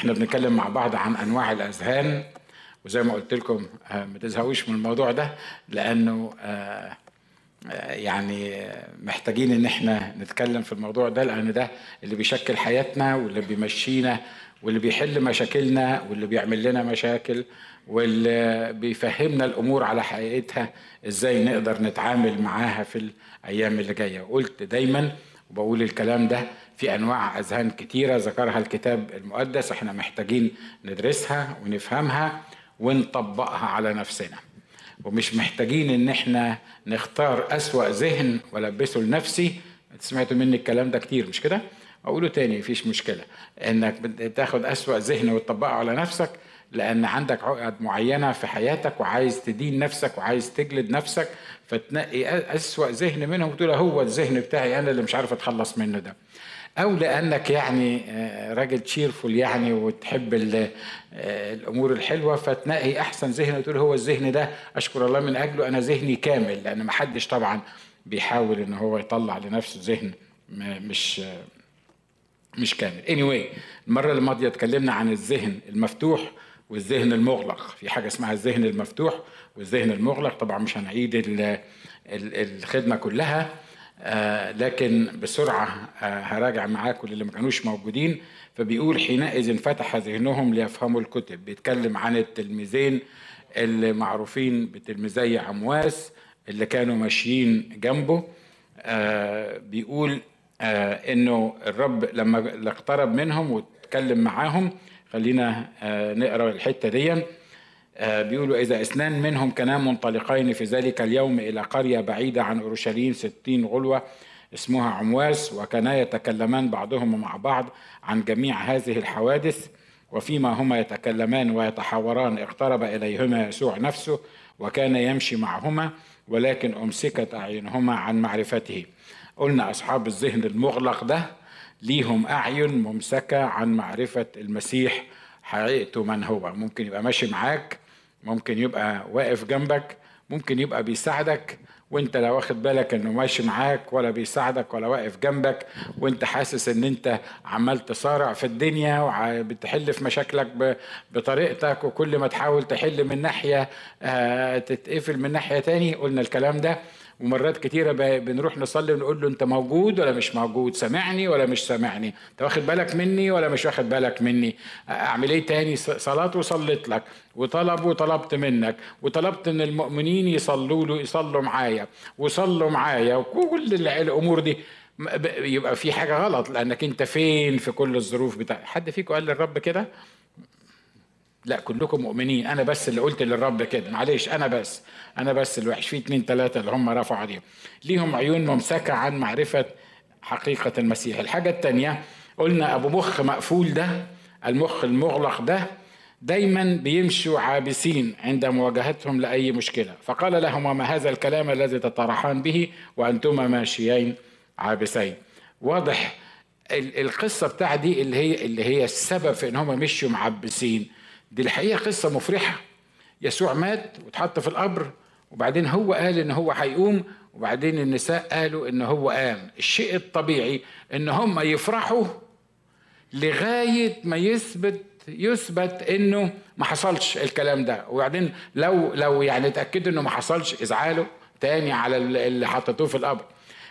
إحنا بنتكلم مع بعض عن انواع الاذهان وزي ما قلت لكم آه، ما تزهقوش من الموضوع ده لأنه آه، آه، يعني محتاجين ان إحنا نتكلم في الموضوع ده لأن ده اللي بيشكل حياتنا واللي بيمشينا واللي بيحل مشاكلنا واللي بيعمل لنا مشاكل واللي بيفهمنا الأمور على حقيقتها إزاي نقدر نتعامل معاها في الأيام اللي جاية. قلت دايما وبقول الكلام ده في أنواع أذهان كتيرة ذكرها الكتاب المقدس إحنا محتاجين ندرسها ونفهمها ونطبقها على نفسنا. ومش محتاجين إن إحنا نختار أسوأ ذهن ولبسه لنفسي. سمعتوا مني الكلام ده كتير مش كده؟ أقوله تاني مفيش مشكلة. إنك تاخد أسوأ ذهن وتطبقه على نفسك لأن عندك عقد معينة في حياتك وعايز تدين نفسك وعايز تجلد نفسك فتنقي أسوأ ذهن منهم وتقول هو الذهن بتاعي أنا اللي مش عارف أتخلص منه ده. أو لأنك يعني راجل تشيرفول يعني وتحب الأمور الحلوة فتنقي أحسن ذهن وتقول هو الذهن ده أشكر الله من أجله أنا ذهني كامل لأن ما حدش طبعا بيحاول إن هو يطلع لنفسه ذهن مش مش كامل. Anyway المرة الماضيه اتكلمنا عن الذهن المفتوح والذهن المغلق. في حاجة اسمها الذهن المفتوح والذهن المغلق. طبعا مش هنعيد الخدمة كلها. آه لكن بسرعة آه هراجع معاكم اللي ما كانوش موجودين. فبيقول حينئذ فتح ذهنهم ليفهموا الكتب. بيتكلم عن التلميذين اللي معروفين بتلميذي عمواس اللي كانوا ماشيين جنبه. آه بيقول آه إنه الرب لما اقترب منهم واتكلم معاهم خلينا آه نقرأ الحتة دي بيقولوا إذا اثنان منهم كانا منطلقين في ذلك اليوم إلى قرية بعيدة عن أورشليم ستين غلوة اسمها عمواس وكانا يتكلمان بعضهما مع بعض عن جميع هذه الحوادث وفيما هما يتكلمان ويتحاوران اقترب إليهما يسوع نفسه وكان يمشي معهما ولكن أمسكت أعينهما عن معرفته. قلنا أصحاب الذهن المغلق ده ليهم أعين ممسكة عن معرفة المسيح حقيقته من هو؟ ممكن يبقى ماشي معاك. ممكن يبقى واقف جنبك ممكن يبقى بيساعدك وانت لا واخد بالك انه ماشي معاك ولا بيساعدك ولا واقف جنبك وانت حاسس ان انت عمال تصارع في الدنيا وبتحل في مشاكلك بطريقتك وكل ما تحاول تحل من ناحية تتقفل من ناحية تاني قلنا الكلام ده. ومرات كتيرة بنروح نصلي ونقول له أنت موجود ولا مش موجود؟ سامعني ولا مش سامعني أنت واخد بالك مني ولا مش واخد بالك مني؟ أعمل إيه تاني؟ صلاة وصليت لك وطلب وطلبت منك وطلبت إن المؤمنين يصلوا له يصلوا معايا وصلوا معايا وكل الأمور دي. يبقى في حاجة غلط لأنك أنت فين في كل الظروف بتاع حد فيكم قال للرب كده؟ لا كلكم مؤمنين. أنا بس اللي قلت للرب كده. معلش أنا بس. أنا بس الوحش في اتنين تلاتة اللي هم رفعوا عليهم. ليهم عيون ممسكة عن معرفة حقيقة المسيح. الحاجة التانية قلنا أبو مخ مقفول ده المخ المغلق ده دايما بيمشوا عابسين عند مواجهتهم لأي مشكلة. فقال لهما ما هذا الكلام الذي تطرحان به وأنتما ماشيين عابسين. واضح القصة بتاع دي اللي هي اللي هي السبب في إن هم مشوا معبسين. دي الحقيقة قصة مفرحة. يسوع مات واتحط في القبر وبعدين هو قال إن هو هيقوم وبعدين النساء قالوا إن هو قام. الشيء الطبيعي إن هم يفرحوا لغاية ما يثبت يثبت إنه ما حصلش الكلام ده. وبعدين لو لو يعني اتأكدوا إنه ما حصلش ازعلوا تاني على اللي حطيتوه في القبر.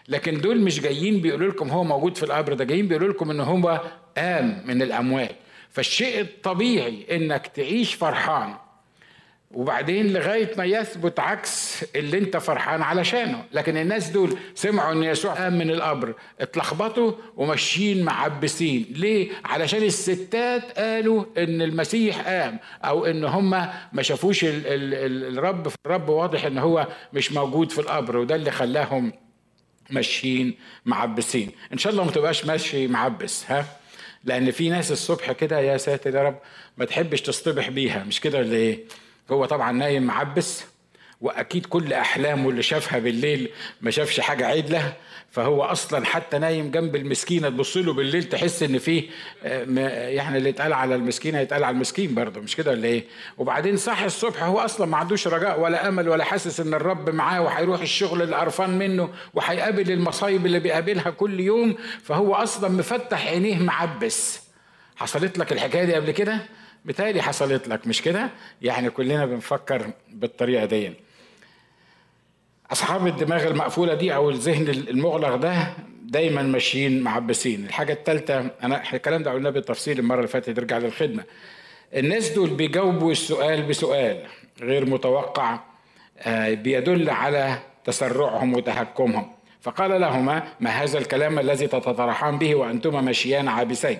لكن دول مش جايين بيقولوا لكم هو موجود في القبر ده جايين بيقولوا لكم إن هو قام من الاموات فالشيء الطبيعي إنك تعيش فرحان وبعدين لغاية ما يثبت عكس اللي أنت فرحان علشانه. لكن الناس دول سمعوا إن يسوع قام من القبر اتلخبطوا وماشيين معبسين. ليه؟ علشان الستات قالوا إن المسيح قام أو إن هم ما شافوش ال ال الرب. الرب واضح إن هو مش موجود في القبر وده اللي خلاهم ماشيين معبسين. إن شاء الله ما تبقاش ماشي معبس ها؟ لأن في ناس الصبح كده يا ساتر يا رب ما تحبش تصطبح بيها. مش كده ولا إيه؟ هو طبعا نايم معبس وأكيد كل أحلامه اللي شافها بالليل ما شافش حاجة عدلة فهو أصلا حتى نايم جنب المسكينة تبص له بالليل تحس إن فيه يعني اللي اتقال على المسكينة يتقال على المسكين برضه مش كده ولا إيه؟ وبعدين صح الصبح هو أصلا ما عندوش رجاء ولا أمل ولا حاسس إن الرب معاه وهيروح الشغل اللي قرفان منه وهيقابل المصايب اللي بيقابلها كل يوم فهو أصلا مفتح عينيه معبس. حصلت لك الحكاية دي قبل كده؟ بتالي حصلت لك مش كده؟ يعني كلنا بنفكر بالطريقة دي أصحاب الدماغ المقفولة دي أو الذهن المغلق ده دايما ماشيين معبسين. الحاجة الثالثه أنا الكلام ده قلناه بالتفصيل المرة اللي فاتت ارجع للخدمة. الناس دول بيجاوبوا السؤال بسؤال غير متوقع آه، بيدل على تسرعهم وتهكمهم. فقال لهما ما هذا الكلام الذي تتطرحان به وأنتما ماشيان عابسين؟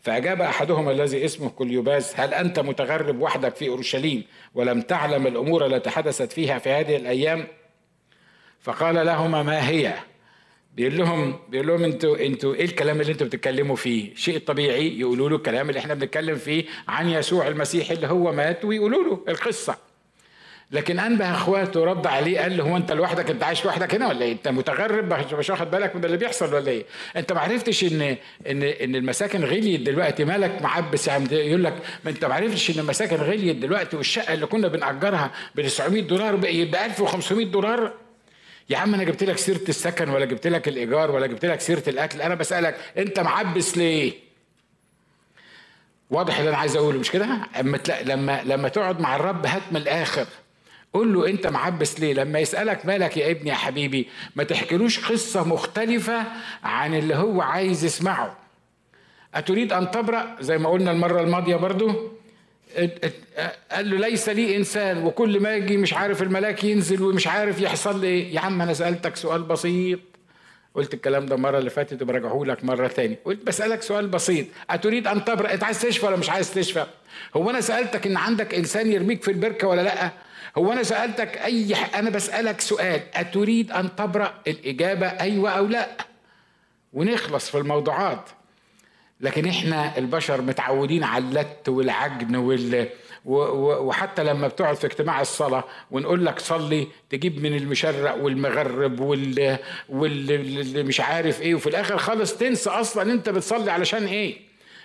فأجاب أحدهما الذي اسمه كليوباس هل أنت متغرب وحدك في أورشليم ولم تعلم الأمور التي حدثت فيها في هذه الأيام؟ فقال لهما ما هي بيقول لهم بيقول لهم أنتوا أنتوا إيه الكلام اللي أنتوا بتتكلموا فيه؟ شيء طبيعي يقولوا له الكلام اللي إحنا بنتكلم فيه عن يسوع المسيح اللي هو مات ويقولوا له القصة. لكن أنبه أخواته رد عليه قال له هو أنت لوحدك أنت عايش لوحدك هنا ولا إيه؟ أنت متغرب مش واخد بالك من اللي بيحصل ولا إيه؟ أنت ما عرفتش ان ان إن المساكن غليت دلوقتي مالك معبس يعني يقول لك ما أنت ما عرفتش إن المساكن غليت دلوقتي والشقة اللي كنا بنأجرها ب 900 دولار ب 1500 دولار يا عم أنا جبت لك سيره السكن ولا جبت لك الايجار ولا جبت لك سيره الاكل أنا بسألك انت معبس ليه؟ واضح اللي أنا عايز اقوله مش كده؟ اما لما لما تقعد مع الرب هات من الآخر. قول له انت معبس ليه؟ لما يسألك مالك يا ابني يا حبيبي ما تحكيلوش قصة مختلفة عن اللي هو عايز يسمعه. أتريد أن تبرأ زي ما قلنا المرة الماضية برضو؟ قال له ليس لي إنسان وكل ما يجي مش عارف الملاك ينزل ومش عارف يحصل لي إيه. يا عم أنا سألتك سؤال بسيط. قلت الكلام ده المرة اللي فاتت وبراجعه لك مرة تاني. قلت بسألك سؤال بسيط. أتريد أن تبرأ؟ أنت عايز تشفى ولا مش عايز تشفى؟ هو أنا سألتك إن عندك إنسان يرميك في البركة ولا لأ؟ هو أنا سألتك أي أنا بسألك سؤال. أتريد أن تبرأ الإجابة أيوه أو لأ؟ ونخلص في الموضوعات. لكن إحنا البشر متعودين على اللت والعجن وال وحتى لما بتقعد في اجتماع الصلاة ونقول لك صلي تجيب من المشرق والمغرب وال واللي مش عارف إيه وفي الآخر خالص تنسى أصلا أنت بتصلي علشان إيه.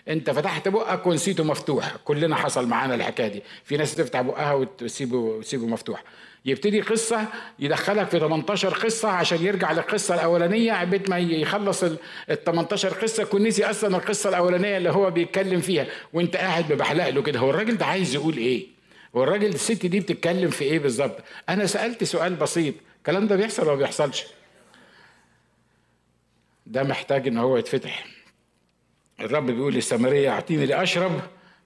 انت فتحت بقك ونسيته مفتوح. كلنا حصل معانا الحكاية دي. في ناس تفتح بقها وتسيبه مفتوح. يبتدي قصة يدخلك في 18 قصة عشان يرجع للقصة الأولانية عبيد ما يخلص ال 18 قصة. يكون نسي أصلا القصة الأولانية اللي هو بيتكلم فيها. وأنت قاعد ببحلق له كده. هو الراجل ده عايز يقول إيه؟ هو الراجل الست دي بتتكلم في إيه بالظبط؟ أنا سألت سؤال بسيط. الكلام ده بيحصل ولا ما بيحصلش؟ ده محتاج إن هو يتفتح. الرب بيقول للسامرية أعطيني لأشرب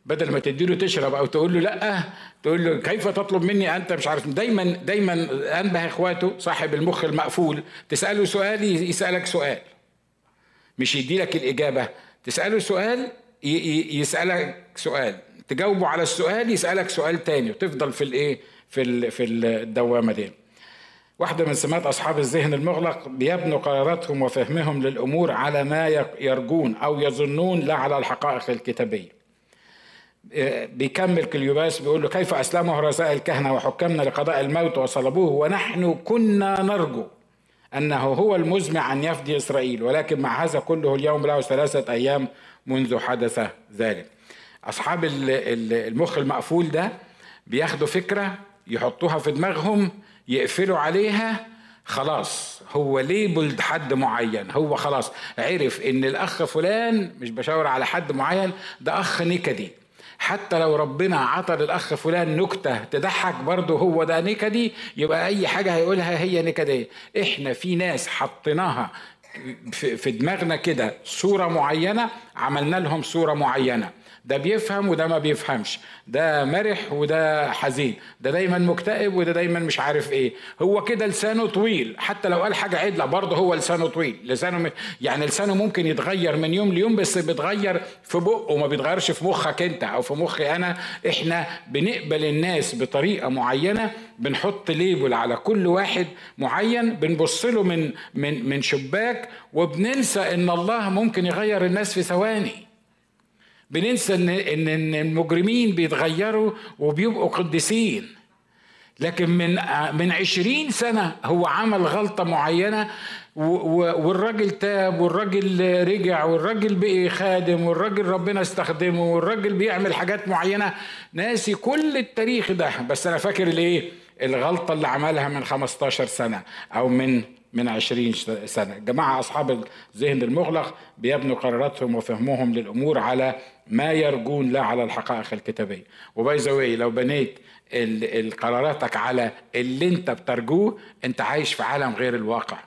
بدل ما تديله تشرب أو تقول له لأ تقول له كيف تطلب مني أنت؟ مش عارف. دايما دايما أنبه إخواته صاحب المخ المقفول تسأله سؤال يسألك سؤال. مش يدي لك الإجابة تسأله سؤال يسألك سؤال. تجاوبه على السؤال يسألك سؤال تاني وتفضل في الإيه؟ في في الدوامة دي. واحدة من سمات أصحاب الذهن المغلق بيبنوا قراراتهم وفهمهم للأمور على ما يرجون أو يظنون لا على الحقائق الكتابية. بيكمل كليوباس بيقول له كيف أسلمه رؤساء الكهنة وحكمنا لقضاء الموت وصلبوه ونحن كنا نرجو أنه هو المزمع أن يفدي إسرائيل ولكن مع هذا كله اليوم له ثلاثة أيام منذ حدث ذلك. أصحاب المخ المقفول ده بياخدوا فكرة يحطوها في دماغهم يقفلوا عليها خلاص هو ليبلد حد معين هو خلاص عرف إن الأخ فلان مش بشاور على حد معين ده أخ نكدي. حتى لو ربنا عطى للاخ فلان نكتة تضحك برضه هو ده نكدي يبقى أي حاجة هيقولها هي نكدية. إحنا في ناس حطيناها في دماغنا كده صورة معينة عملنا لهم صورة معينة. ده بيفهم وده ما بيفهمش. ده مرح وده حزين. ده دايما مكتئب وده دايما مش عارف إيه. هو كده لسانه طويل. حتى لو قال حاجة عدلة برضه هو لسانه طويل. لسانه يعني لسانه ممكن يتغير من يوم ليوم بس بيتغير في بقه وما بيتغيرش في مخك أنت أو في مخي أنا. إحنا بنقبل الناس بطريقة معينة بنحط ليبل على كل واحد معين بنبص له من من من شباك وبننسى إن الله ممكن يغير الناس في ثواني. بننسى ان ان المجرمين بيتغيروا وبيبقوا قديسين لكن من من عشرين سنة هو عمل غلطة معينة والراجل تاب والراجل رجع والراجل بقي خادم والراجل ربنا استخدمه والراجل بيعمل حاجات معينة. ناسي كل التاريخ ده. بس أنا فاكر الإيه؟ الغلطة اللي عملها من 15 سنة أو من من عشرين سنة. جماعة أصحاب الذهن المغلق بيبنوا قراراتهم وفهمهم للأمور على ما يرجون لا على الحقائق الكتابية. وباي لو بنيت قراراتك على اللي انت بترجوه انت عايش في عالم غير الواقع.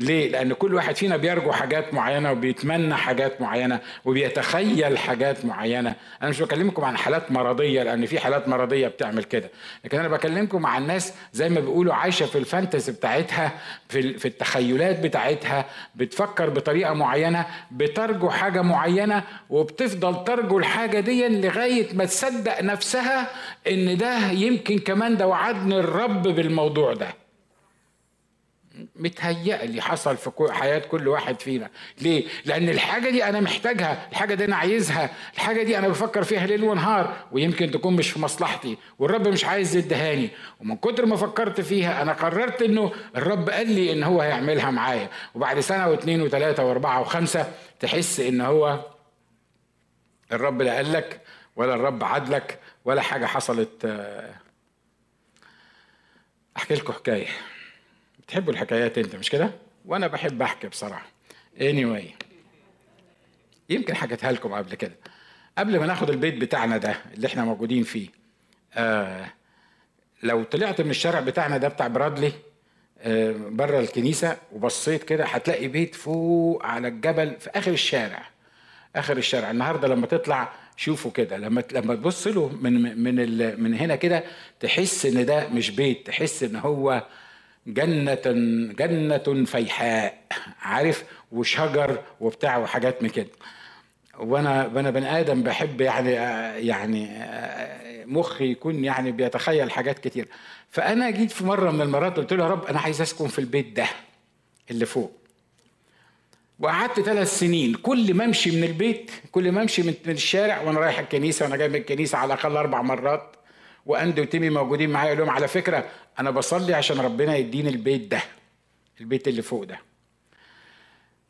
ليه؟ لأن كل واحد فينا بيرجو حاجات معينة وبيتمنى حاجات معينة وبيتخيل حاجات معينة، أنا مش بكلمكم عن حالات مرضية لأن في حالات مرضية بتعمل كده، لكن أنا بكلمكم عن ناس زي ما بيقولوا عايشة في الفانتسي بتاعتها في في التخيلات بتاعتها بتفكر بطريقة معينة بترجو حاجة معينة وبتفضل ترجو الحاجة دي لغاية ما تصدق نفسها إن ده يمكن كمان ده وعدني الرب بالموضوع ده. متهيألي حصل في حياة كل واحد فينا. ليه؟ لأن الحاجة دي أنا محتاجها الحاجة دي أنا عايزها الحاجة دي أنا بفكر فيها ليل ونهار ويمكن تكون مش في مصلحتي والرب مش عايز يدهاني ومن كتر ما فكرت فيها أنا قررت إنه الرب قال لي إن هو هيعملها معايا. وبعد سنة واثنين وثلاثة وأربعة وخمسة تحس إن هو الرب لا قال لك ولا الرب عدلك ولا حاجة حصلت آه، أحكي لكم حكاية. تحبوا الحكايات انت مش كده؟ وأنا بحب احكي بصراحة. Anyway يمكن حكيتها لكم قبل كده. قبل ما ناخد البيت بتاعنا ده اللي إحنا موجودين فيه آه لو طلعت من الشارع بتاعنا ده بتاع برادلي آه بره الكنيسة وبصيت كده هتلاقي بيت فوق على الجبل في آخر الشارع. آخر الشارع. النهارده لما تطلع شوفوا كده. لما لما تبص له من من من هنا كده تحس إن ده مش بيت تحس إن هو جنة جنة فيحاء. عارف؟ وشجر وبتاع وحاجات من كده. وأنا وأنا بني آدم بحب يعني يعني مخي يكون يعني بيتخيل حاجات كتير. فأنا جيت في مرة من المرات قلت له يا رب أنا عايز أسكن في البيت ده اللي فوق. وقعدت ثلاث سنين. كل ما أمشي من البيت كل ما أمشي من الشارع وأنا رايح الكنيسة وأنا جاي من الكنيسة على الأقل أربع مرات واندي وتيمي موجودين معايا لهم على فكرة أنا بصلي عشان ربنا يديني البيت ده البيت اللي فوق ده.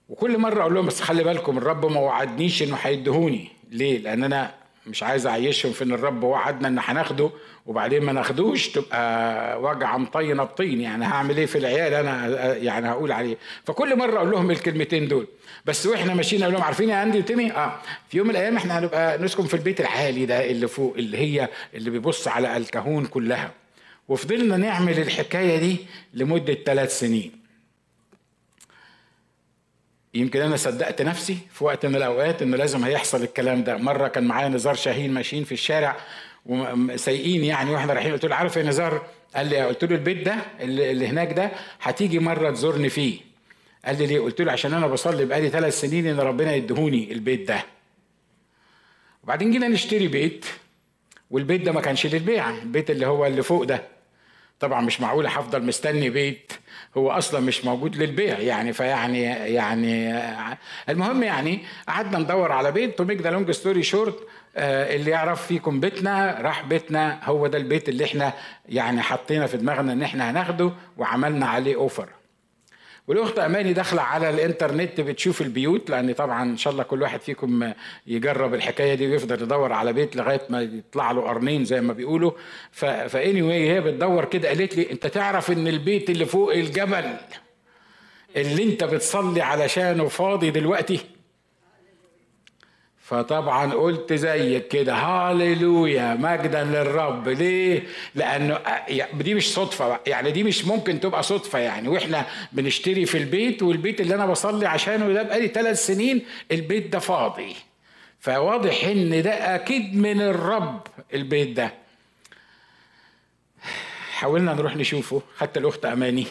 وكل مرة أقول لهم بس خلي بالكم الرب ما وعدنيش إنه هيدهوني ليه؟ لأن أنا مش عايز أعيشهم في إن الرب وعدنا إن هناخده وبعدين ما ناخدوش تبقى وجعه مطينه بطين. يعني هعمل إيه في العيال؟ أنا يعني هقول عليه. فكل مرة أقول لهم الكلمتين دول. بس وإحنا ماشيين أقول لهم عارفين يا أندي وتيمي؟ آه. في يوم من الأيام إحنا هنبقى نسكن في البيت العالي ده اللي فوق اللي هي اللي بيبص على الكهون كلها. وفضلنا نعمل الحكاية دي لمدة ثلاث سنين. يمكن أنا صدقت نفسي في وقت من الأوقات إنه لازم هيحصل الكلام ده. مرة كان معايا نزار شاهين ماشيين في الشارع وسايقين يعني وإحنا رايحين. قلت له عارف يا نزار؟ قال لي قلت له البيت ده اللي هناك ده هتيجي مرة تزورني فيه. قال لي ليه؟ قلت له عشان أنا بصلي بقالي ثلاث سنين إن ربنا يدهوني البيت ده. وبعدين جينا نشتري بيت والبيت ده ما كانش للبيع البيت اللي هو اللي فوق ده. طبعا مش معقول هفضل مستني بيت هو أصلا مش موجود للبيع يعني فيعني يعني المهم يعني قعدنا ندور على بيت. to make the long story short اللي يعرف فيكم بيتنا راح بيتنا هو ده البيت اللي إحنا يعني حطينا في دماغنا إن إحنا هناخده وعملنا عليه offer والأخت أماني داخلة على الإنترنت بتشوف البيوت لأن طبعا إن شاء الله كل واحد فيكم يجرب الحكاية دي ويفضل يدور على بيت لغاية ما يطلع له قرنين زي ما بيقولوا. فاني واي هي بتدور كده قالت لي أنت تعرف إن البيت اللي فوق الجبل اللي أنت بتصلي علشانه فاضي دلوقتي؟ فطبعا قلت زيك كده هاليلويا مجدا للرب. ليه؟ لأنه دي مش صدفة يعني دي مش ممكن تبقى صدفة يعني. وإحنا بنشتري في البيت والبيت اللي أنا بصلي عشانه ده بقالي ثلاث سنين البيت ده فاضي. فواضح إن ده أكيد من الرب البيت ده. حاولنا نروح نشوفه حتى الأخت أماني.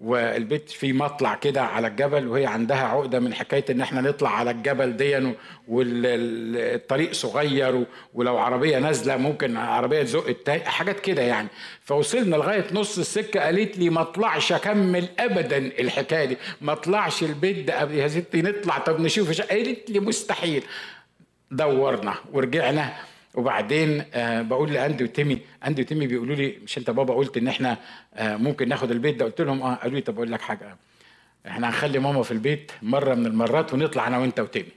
والبيت في مطلع كده على الجبل وهي عندها عقدة من حكاية إن إحنا نطلع على الجبل دي والطريق صغير ولو عربية نازلة ممكن عربية تزق التاني حاجات كده يعني. فوصلنا لغاية نص السكة قالت لي ما اطلعش أكمل ابدا الحكاية دي. ما اطلعش البيت ده يا ستي نطلع طب نشوف قالت لي مستحيل. دورنا ورجعنا. وبعدين آه بقول لأندي وتيمي أندي وتيمي بيقولوا لي مش أنت بابا قلت إن إحنا آه ممكن ناخد البيت ده؟ قلت لهم آه قالوا لي طب أقول لك حاجة إحنا هنخلي ماما في البيت مرة من المرات ونطلع أنا وأنت وتيمي.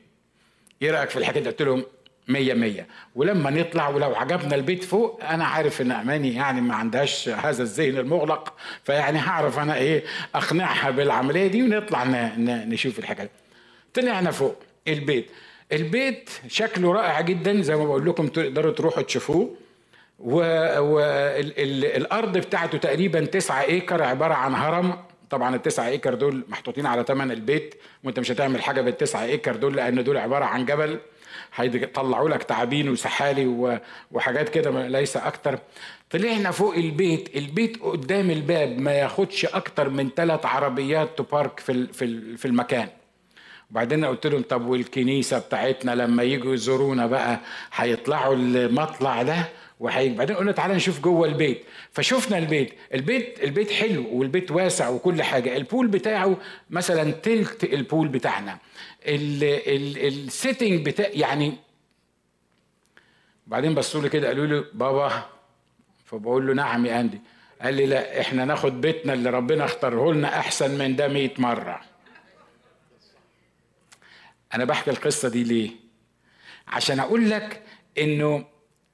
إيه رأيك في الحكاية دي؟ قلت لهم مية مية. ولما نطلع ولو عجبنا البيت فوق أنا عارف إن أماني يعني ما عندهاش هذا الذهن المغلق فيعني هعرف أنا إيه أقنعها بالعملية دي ونطلع نشوف الحاجات طلعنا فوق البيت. البيت شكله رائع جدا زي ما بقول لكم تقدروا تروحوا تشوفوه. والارض بتاعته تقريبا تسعة acre عبارة عن هرم. طبعا التسعة acre دول محطوطين على ثمن البيت وأنت مش هتعمل حاجة بالتسعة acre دول لأن دول عبارة عن جبل. هيطلعوا لك تعابين وسحالي وحاجات كده ليس أكتر. طلعنا فوق البيت. البيت قدام الباب ما ياخدش أكتر من ثلاث عربيات تبارك في في المكان. وبعدين قلت لهم طب والكنيسة بتاعتنا لما يجوا يزورونا بقى هيطلعوا المطلع ده وهيجي بعدين قلنا تعالى نشوف جوه البيت. فشفنا البيت. البيت البيت حلو والبيت واسع وكل حاجة. ال pool بتاعه مثلا تلت ال pool بتاعنا. ال setting بتاع يعني بعدين بصوا لي كده قالوا لي بابا فبقول له نعم يا أندي. قال لي لا إحنا ناخد بيتنا اللي ربنا اختاره لنا أحسن من ده 100 مرة. أنا بحكي القصة دي ليه؟ عشان أقول لك إنه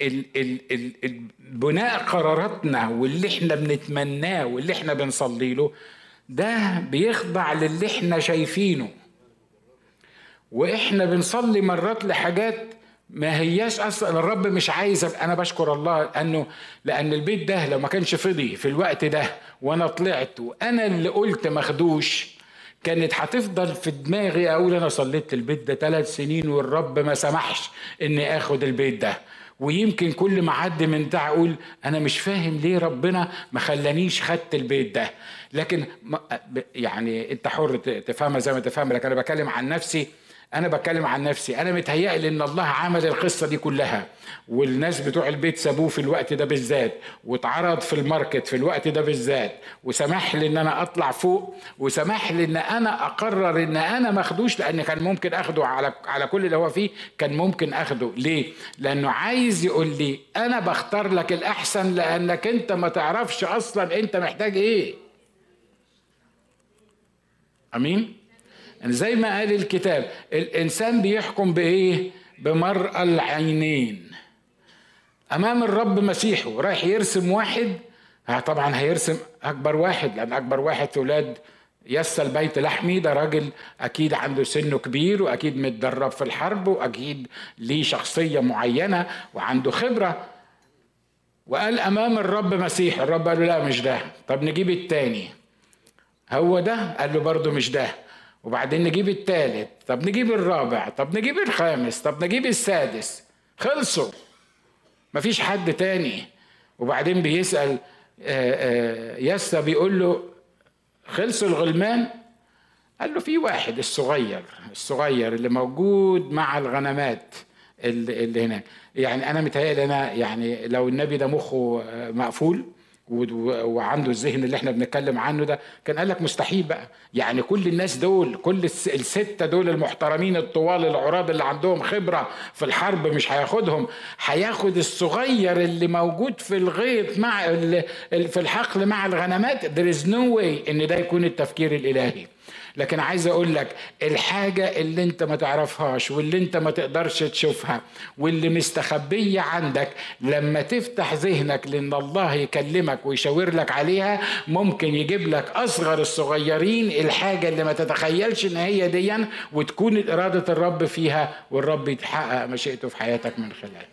ال ال ال بناء قراراتنا واللي إحنا بنتمناه واللي إحنا بنصلي له ده بيخضع للي إحنا شايفينه. وإحنا بنصلي مرات لحاجات ما هياش أصلا الرب مش عايز أنا بشكر الله انه لأن البيت ده لو ما كانش فضي في الوقت ده وأنا طلعت وأنا اللي قلت ماخدوش كانت هتفضل في دماغي أقول أنا صليت البيت ده ثلاث سنين والرب ما سمحش إني آخد البيت ده. ويمكن كل ما عدي من ده أقول أنا مش فاهم ليه ربنا ما خلانيش خدت البيت ده. لكن يعني أنت حر تفهمها زي ما تفهم لكن أنا بكلم عن نفسي. أنا بتكلم عن نفسي. أنا متهيألي إن الله عمل القصة دي كلها. والناس بتوع البيت سابوه في الوقت ده بالذات واتعرض في الماركت في الوقت ده بالذات. وسمح لي إن أنا أطلع فوق وسمح لي إن أنا أقرر إن أنا ما أخدوش لأن كان ممكن أخده على على كل اللي هو فيه كان ممكن أخده. ليه؟ لأنه عايز يقول لي أنا بختار لك الأحسن لأنك أنت ما تعرفش أصلا أنت محتاج إيه. أمين؟ يعني زي ما قال الكتاب الإنسان بيحكم بإيه؟ بمرأى العينين. أمام الرب مسيحه رايح يرسم واحد؟ طبعا هيرسم أكبر واحد لأن أكبر واحد في ولاد يس البيت لحمي ده راجل أكيد عنده سنه كبير وأكيد متدرب في الحرب وأكيد ليه شخصية معينة وعنده خبرة. وقال أمام الرب مسيح الرب قال له لا مش ده. طب نجيب التاني. هو ده؟ قال له برضه مش ده. وبعدين نجيب الثالث طب نجيب الرابع طب نجيب الخامس طب نجيب السادس. خلصوا. مفيش حد تاني. وبعدين بيسأل آه، آه، يسا بيقول له خلصوا الغلمان؟ قال له في واحد الصغير الصغير اللي موجود مع الغنمات اللي هناك. يعني أنا متهيألي أنا يعني لو النبي ده مخه آه، مقفول وعنده الذهن اللي إحنا بنتكلم عنه ده. كان قال لك مستحيل بقى. يعني كل الناس دول كل الستة دول المحترمين الطوال العراض اللي عندهم خبرة في الحرب مش هياخدهم. هياخد الصغير اللي موجود في الغيط مع في الحقل مع الغنمات. There is no way إن ده يكون التفكير الإلهي. لكن عايز أقول لك الحاجة اللي أنت ما تعرفهاش واللي أنت ما تقدرش تشوفها واللي مستخبية عندك لما تفتح ذهنك لأن الله يكلمك ويشاور لك عليها ممكن يجيب لك أصغر الصغيرين الحاجة اللي ما تتخيلش إن هي ديا وتكون إرادة الرب فيها والرب يتحقق مشيئته في حياتك من خلالها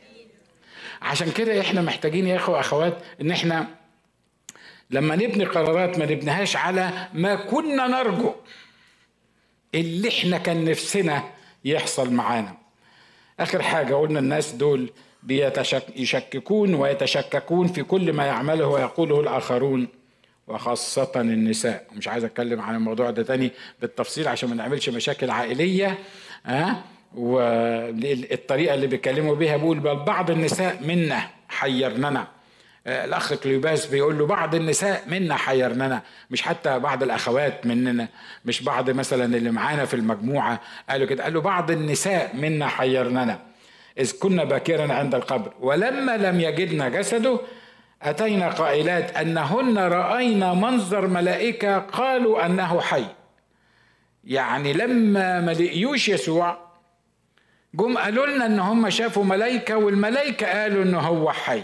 عشان كده إحنا محتاجين يا إخوة أخوات إن إحنا لما نبني قرارات ما نبنيهاش على ما كنا نرجو. اللي إحنا كان نفسنا يحصل معانا. آخر حاجة قلنا الناس دول بيشككون ويتشككون في كل ما يعمله ويقوله الآخرون وخاصة النساء. مش عايز أتكلم عن الموضوع ده تاني بالتفصيل عشان ما نعملش مشاكل عائلية ها أه؟ والطريقة اللي بيتكلموا بيها بيقول بل بعض النساء منا حيرننا. الأخ كليوباس بيقول له بعض النساء منا حيرننا مش حتى بعض الأخوات مننا مش بعض مثلا اللي معانا في المجموعة. قالوا كده قالوا بعض النساء منا حيرننا. إذ كنا باكرا عند القبر ولما لم يجدنا جسده أتينا قائلات أنهن رأينا منظر ملائكة قالوا أنه حي. يعني لما ما لقيوش يسوع جم قالوا لنا إن هم شافوا ملائكة والملائكة قالوا ان هو حي.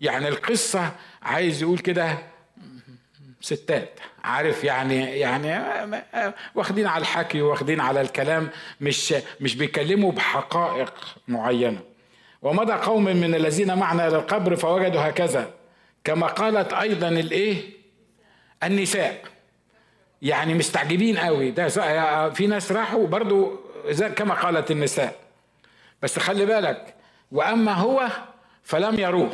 يعني القصة عايز يقول كده ستات. عارف يعني يعني واخدين على الحكي واخدين على الكلام مش مش بيتكلموا بحقائق معينة. ومضى قوم من الذين معنا إلى القبر فوجدوا هكذا. كما قالت أيضا الإيه؟ النساء. يعني مستعجبين قوي. ده في ناس راحوا برضو كما قالت النساء. بس خلي بالك وأما هو فلم يروه.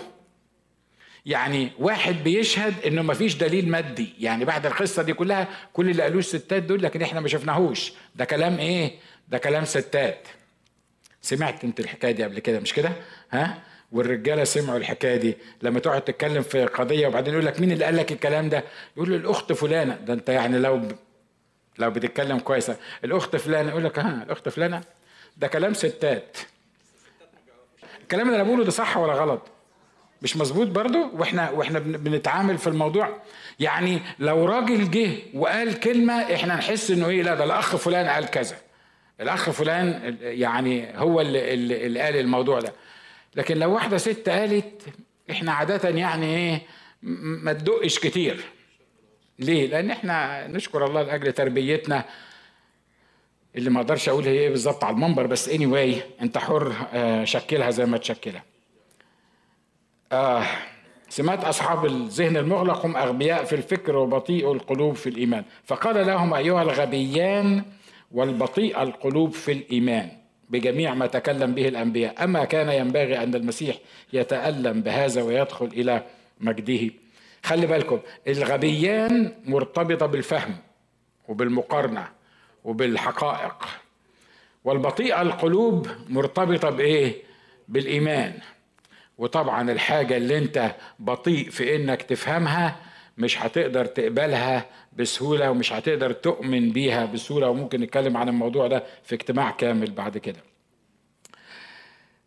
يعني واحد بيشهد إنه ما فيش دليل مادي. يعني بعد القصة دي كلها كل اللي قالوه الستات دول لكن إحنا ما شفناهوش. ده كلام إيه؟ ده كلام ستات. سمعت أنت الحكاية دي قبل كده؟ مش كده؟ ها؟ والرجالة سمعوا الحكاية دي. لما تقعد تتكلم في قضية وبعدين يقول لك مين اللي قال لك الكلام ده؟ يقول له الأخت فلانة. ده أنت يعني لو ب... لو بتتكلم كويسة. الأخت فلانة. يقول لك ها الأخت فلانة؟ ده كلام ستات. الكلام اللي أنا بقوله ده صح ولا غلط؟ مش مظبوط برضو؟ وإحنا وإحنا بنتعامل في الموضوع. يعني لو راجل جه وقال كلمة إحنا نحس انه إيه لا ده الأخ فلان قال كذا. الأخ فلان يعني هو اللي, اللي قال الموضوع ده. لكن لو واحدة ست قالت إحنا عادة يعني إيه ما تدقش كتير. ليه؟ لأن إحنا نشكر الله لأجل تربيتنا. اللي ما أقدرش أقول هي إيه بالظبط على المنبر بس اني anyway انت حر آه، شكلها زي ما تشكلها. آه سمات أصحاب الذهن المغلق هم أغبياء في الفكر وبطيء القلوب في الإيمان. فقال لهم أيها الغبيان والبطيء القلوب في الإيمان. بجميع ما تكلم به الأنبياء. أما كان ينبغي أن المسيح يتألم بهذا ويدخل إلى مجده. خلي بالكم الغبيان مرتبطة بالفهم وبالمقارنة وبالحقائق. والبطيء القلوب مرتبطة بإيه؟ بالإيمان. وطبعا الحاجة اللي انت بطيء في انك تفهمها مش هتقدر تقبلها بسهولة ومش هتقدر تؤمن بيها بسهولة. وممكن نتكلم عن الموضوع ده في اجتماع كامل بعد كده.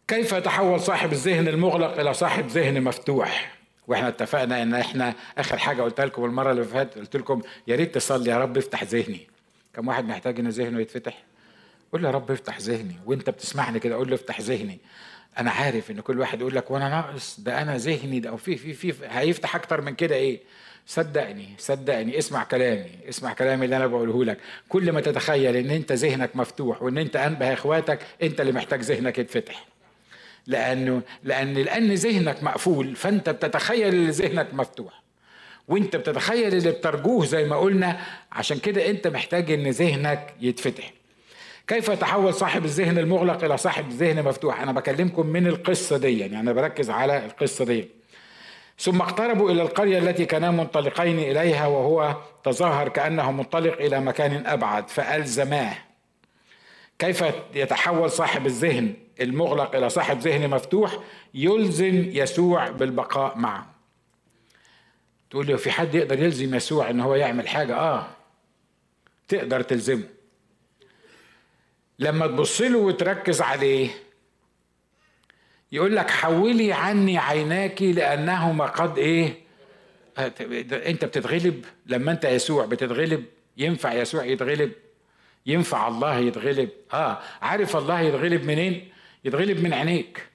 كيف يتحول صاحب الذهن المغلق إلى صاحب ذهن مفتوح؟ وإحنا اتفقنا إن إحنا آخر حاجة قلتها لكم المرة اللي فاتت قلت لكم يا ريت تصلي يا رب افتح ذهني. كم واحد محتاج إن ذهنه يتفتح؟ قول يا رب افتح ذهني. وانت بتسمعني كده قول له افتح ذهني. أنا عارف إن كل واحد يقول لك وأنا ناقص ده أنا ذهني ده أو في في في هيفتح أكتر من كده إيه؟ صدقني صدقني اسمع كلامي اسمع كلامي اللي أنا بقوله لك. كل ما تتخيل إن أنت ذهنك مفتوح وإن أنت أنبه إخواتك أنت اللي محتاج ذهنك يتفتح. لأنه لأن لأن ذهنك مقفول فأنت بتتخيل إن ذهنك مفتوح. وأنت بتتخيل اللي بترجوه زي ما قلنا عشان كده أنت محتاج إن ذهنك يتفتح. كيف يتحول صاحب الذهن المغلق إلى صاحب ذهن مفتوح؟ أنا بكلمكم من القصة دي يعني أنا بركز على القصة دي. ثم اقتربوا إلى القرية التي كانا منطلقين إليها وهو تظاهر كأنه منطلق إلى مكان أبعد فألزماه. كيف يتحول صاحب الذهن المغلق إلى صاحب ذهن مفتوح؟ يلزم يسوع بالبقاء معه. تقول له في حد يقدر يلزم يسوع إن هو يعمل حاجة؟ آه تقدر تلزمه. لما تبص له وتركز عليه يقول لك حولي عني عيناك لأنهما قد إيه؟ أنت بتتغلب. لما أنت يسوع بتتغلب ينفع يسوع يتغلب؟ ينفع الله يتغلب؟ آه. عارف الله يتغلب منين؟ يتغلب من عينيك.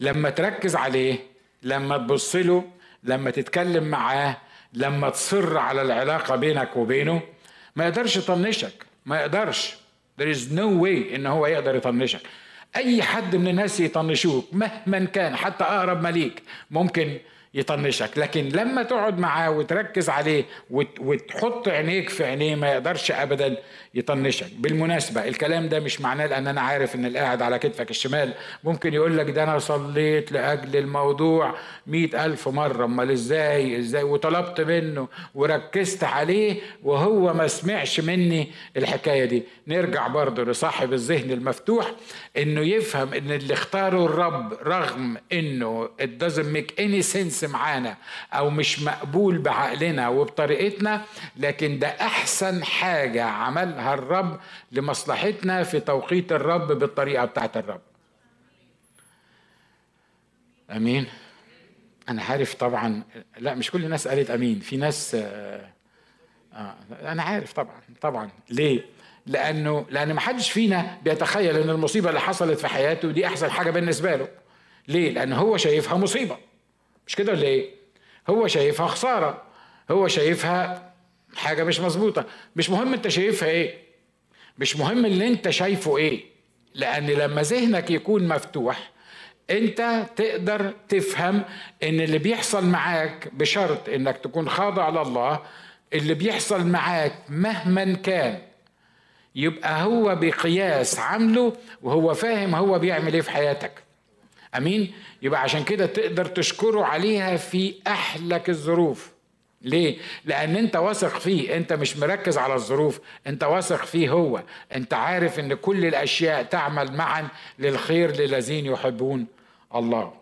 لما تركز عليه لما تبص له لما تتكلم معاه لما تصر على العلاقة بينك وبينه ما يقدرش يطنشك ما يقدرش. There is no way ان هو يقدر يطنشك. أي حد من الناس يطنشوك مهما كان حتى أقرب مليك ممكن يطنشك. لكن لما تقعد معاه وتركز عليه وتحط عينيك في عينيه ما يقدرش ابدا يطنشك. بالمناسبة الكلام ده مش معناه لأن أنا عارف إن القاعد على كتفك الشمال ممكن يقول لك ده أنا صليت لأجل الموضوع مئة ألف مرة. أمال إزاي؟ إزاي؟ وطلبت منه وركزت عليه وهو ما سمعش مني الحكاية دي. نرجع برضه لصاحب الذهن المفتوح إنه يفهم إن اللي اختاره الرب رغم إنه it doesn't make any sense معانا أو مش مقبول بعقلنا وبطريقتنا لكن ده أحسن حاجة عملها الرب لمصلحتنا في توقيت الرب بالطريقة بتاعت الرب. أمين؟ أنا عارف طبعا لا مش كل الناس قالت أمين. في ناس آه, آه أنا عارف طبعا طبعا. ليه؟ لأنه لأن ما حدش فينا بيتخيل إن المصيبة اللي حصلت في حياته دي أحسن حاجة بالنسبة له. ليه؟ لأن هو شايفها مصيبة. مش كده ولا إيه؟ هو شايفها خسارة. هو شايفها حاجة مش مظبوطة. مش مهم انت شايفها إيه. مش مهم اللي انت شايفه إيه. لأن لما ذهنك يكون مفتوح انت تقدر تفهم ان اللي بيحصل معاك بشرط انك تكون خاضع لله اللي بيحصل معاك مهما كان يبقى هو بقياس عمله وهو فاهم هو بيعمل إيه في حياتك. أمين؟ يبقى عشان كده تقدر تشكره عليها في أحلك الظروف. ليه؟ لأن أنت واثق فيه، أنت مش مركز على الظروف، أنت واثق فيه هو، أنت عارف أن كل الأشياء تعمل معا للخير للذين يحبون الله.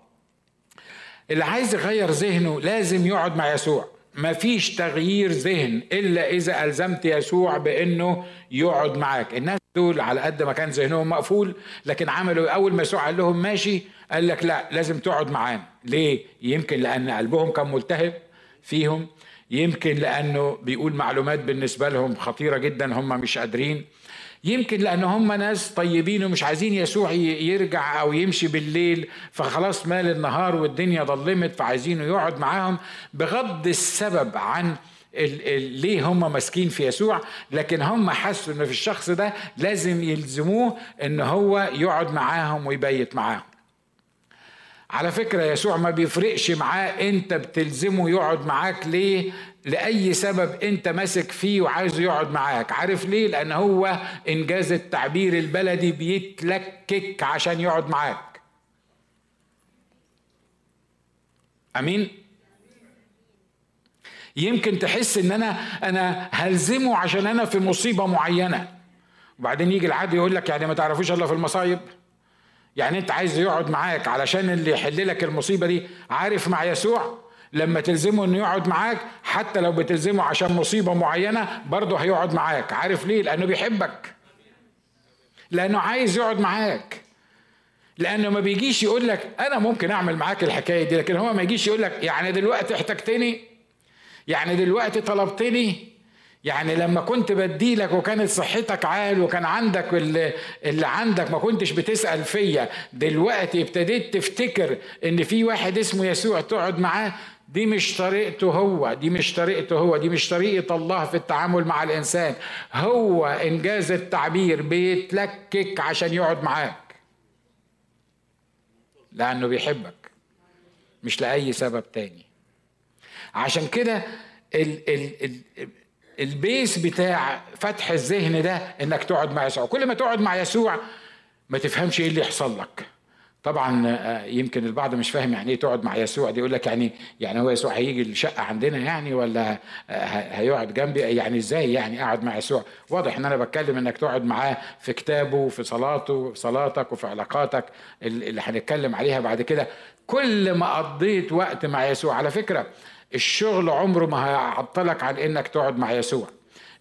اللي عايز يغير ذهنه لازم يقعد مع يسوع، مفيش تغيير ذهن إلا إذا ألزمت يسوع بأنه يقعد معاك، الناس دول على قد ما كان ذهنهم مقفول لكن عملوا أول ما يسوع قال لهم ماشي قال لك لا لازم تقعد معانا، ليه؟ يمكن لأن قلبهم كان ملتهب فيهم يمكن لأنه بيقول معلومات بالنسبة لهم خطيرة جدا هم مش قادرين. يمكن لأن هم ناس طيبين ومش عايزين يسوع يرجع أو يمشي بالليل فخلاص مال النهار والدنيا ظلمت فعايزينه يقعد معاهم بغض السبب عن ليه هم ماسكين في يسوع. لكن هم حسوا إن في الشخص ده لازم يلزموه إن هو يقعد معاهم ويبيت معاهم. على فكرة يسوع ما بيفرقش معاه انت بتلزمه يقعد معاك ليه؟ لأي سبب انت ماسك فيه وعايزه يقعد معاك. عارف ليه؟ لأن هو إنجاز التعبير البلدي بيتلكك عشان يقعد معاك. أمين؟ يمكن تحس إن أنا أنا هلزمه عشان أنا في مصيبة معينة. وبعدين يجي العادي يقول لك يعني ما تعرفوش إلا في المصايب. يعني انت عايز يقعد معاك علشان اللي يحل لك المصيبة دي عارف مع يسوع؟ لما تلزمه انه يقعد معاك حتى لو بتلزمه عشان مصيبة معينة برضه هيقعد معاك. عارف ليه؟ لأنه بيحبك. لأنه عايز يقعد معاك. لأنه ما بيجيش يقول لك أنا ممكن أعمل معاك الحكاية دي. لكن هو ما يجيش يقول لك يعني دلوقتي احتجتني؟ يعني دلوقتي طلبتني؟ يعني لما كنت بديلك وكانت صحتك عال وكان عندك اللي, اللي عندك ما كنتش بتسأل فيا دلوقتي ابتديت تفتكر إن في واحد اسمه يسوع تقعد معاه دي مش طريقته هو دي مش طريقته هو دي مش طريقة الله في التعامل مع الإنسان. هو إنجاز التعبير بيتلكك عشان يقعد معاك. لأنه بيحبك مش لأي سبب تاني. عشان كده ال ال ال البيس بتاع فتح الذهن ده إنك تقعد مع يسوع. كل ما تقعد مع يسوع ما تفهمش إيه اللي يحصل لك. طبعا آه، يمكن البعض مش فاهم يعني إيه تقعد مع يسوع. دي يقول لك يعني يعني هو يسوع هيجي الشقة عندنا يعني ولا هيقعد جنبي؟ يعني إزاي يعني أقعد مع يسوع؟ واضح إن أنا بتكلم إنك تقعد معاه في كتابه وفي صلاته وفي صلاتك وفي علاقاتك اللي هنتكلم عليها بعد كده. كل ما قضيت وقت مع يسوع على فكرة الشغل عمره ما هيعطلك عن إنك تقعد مع يسوع.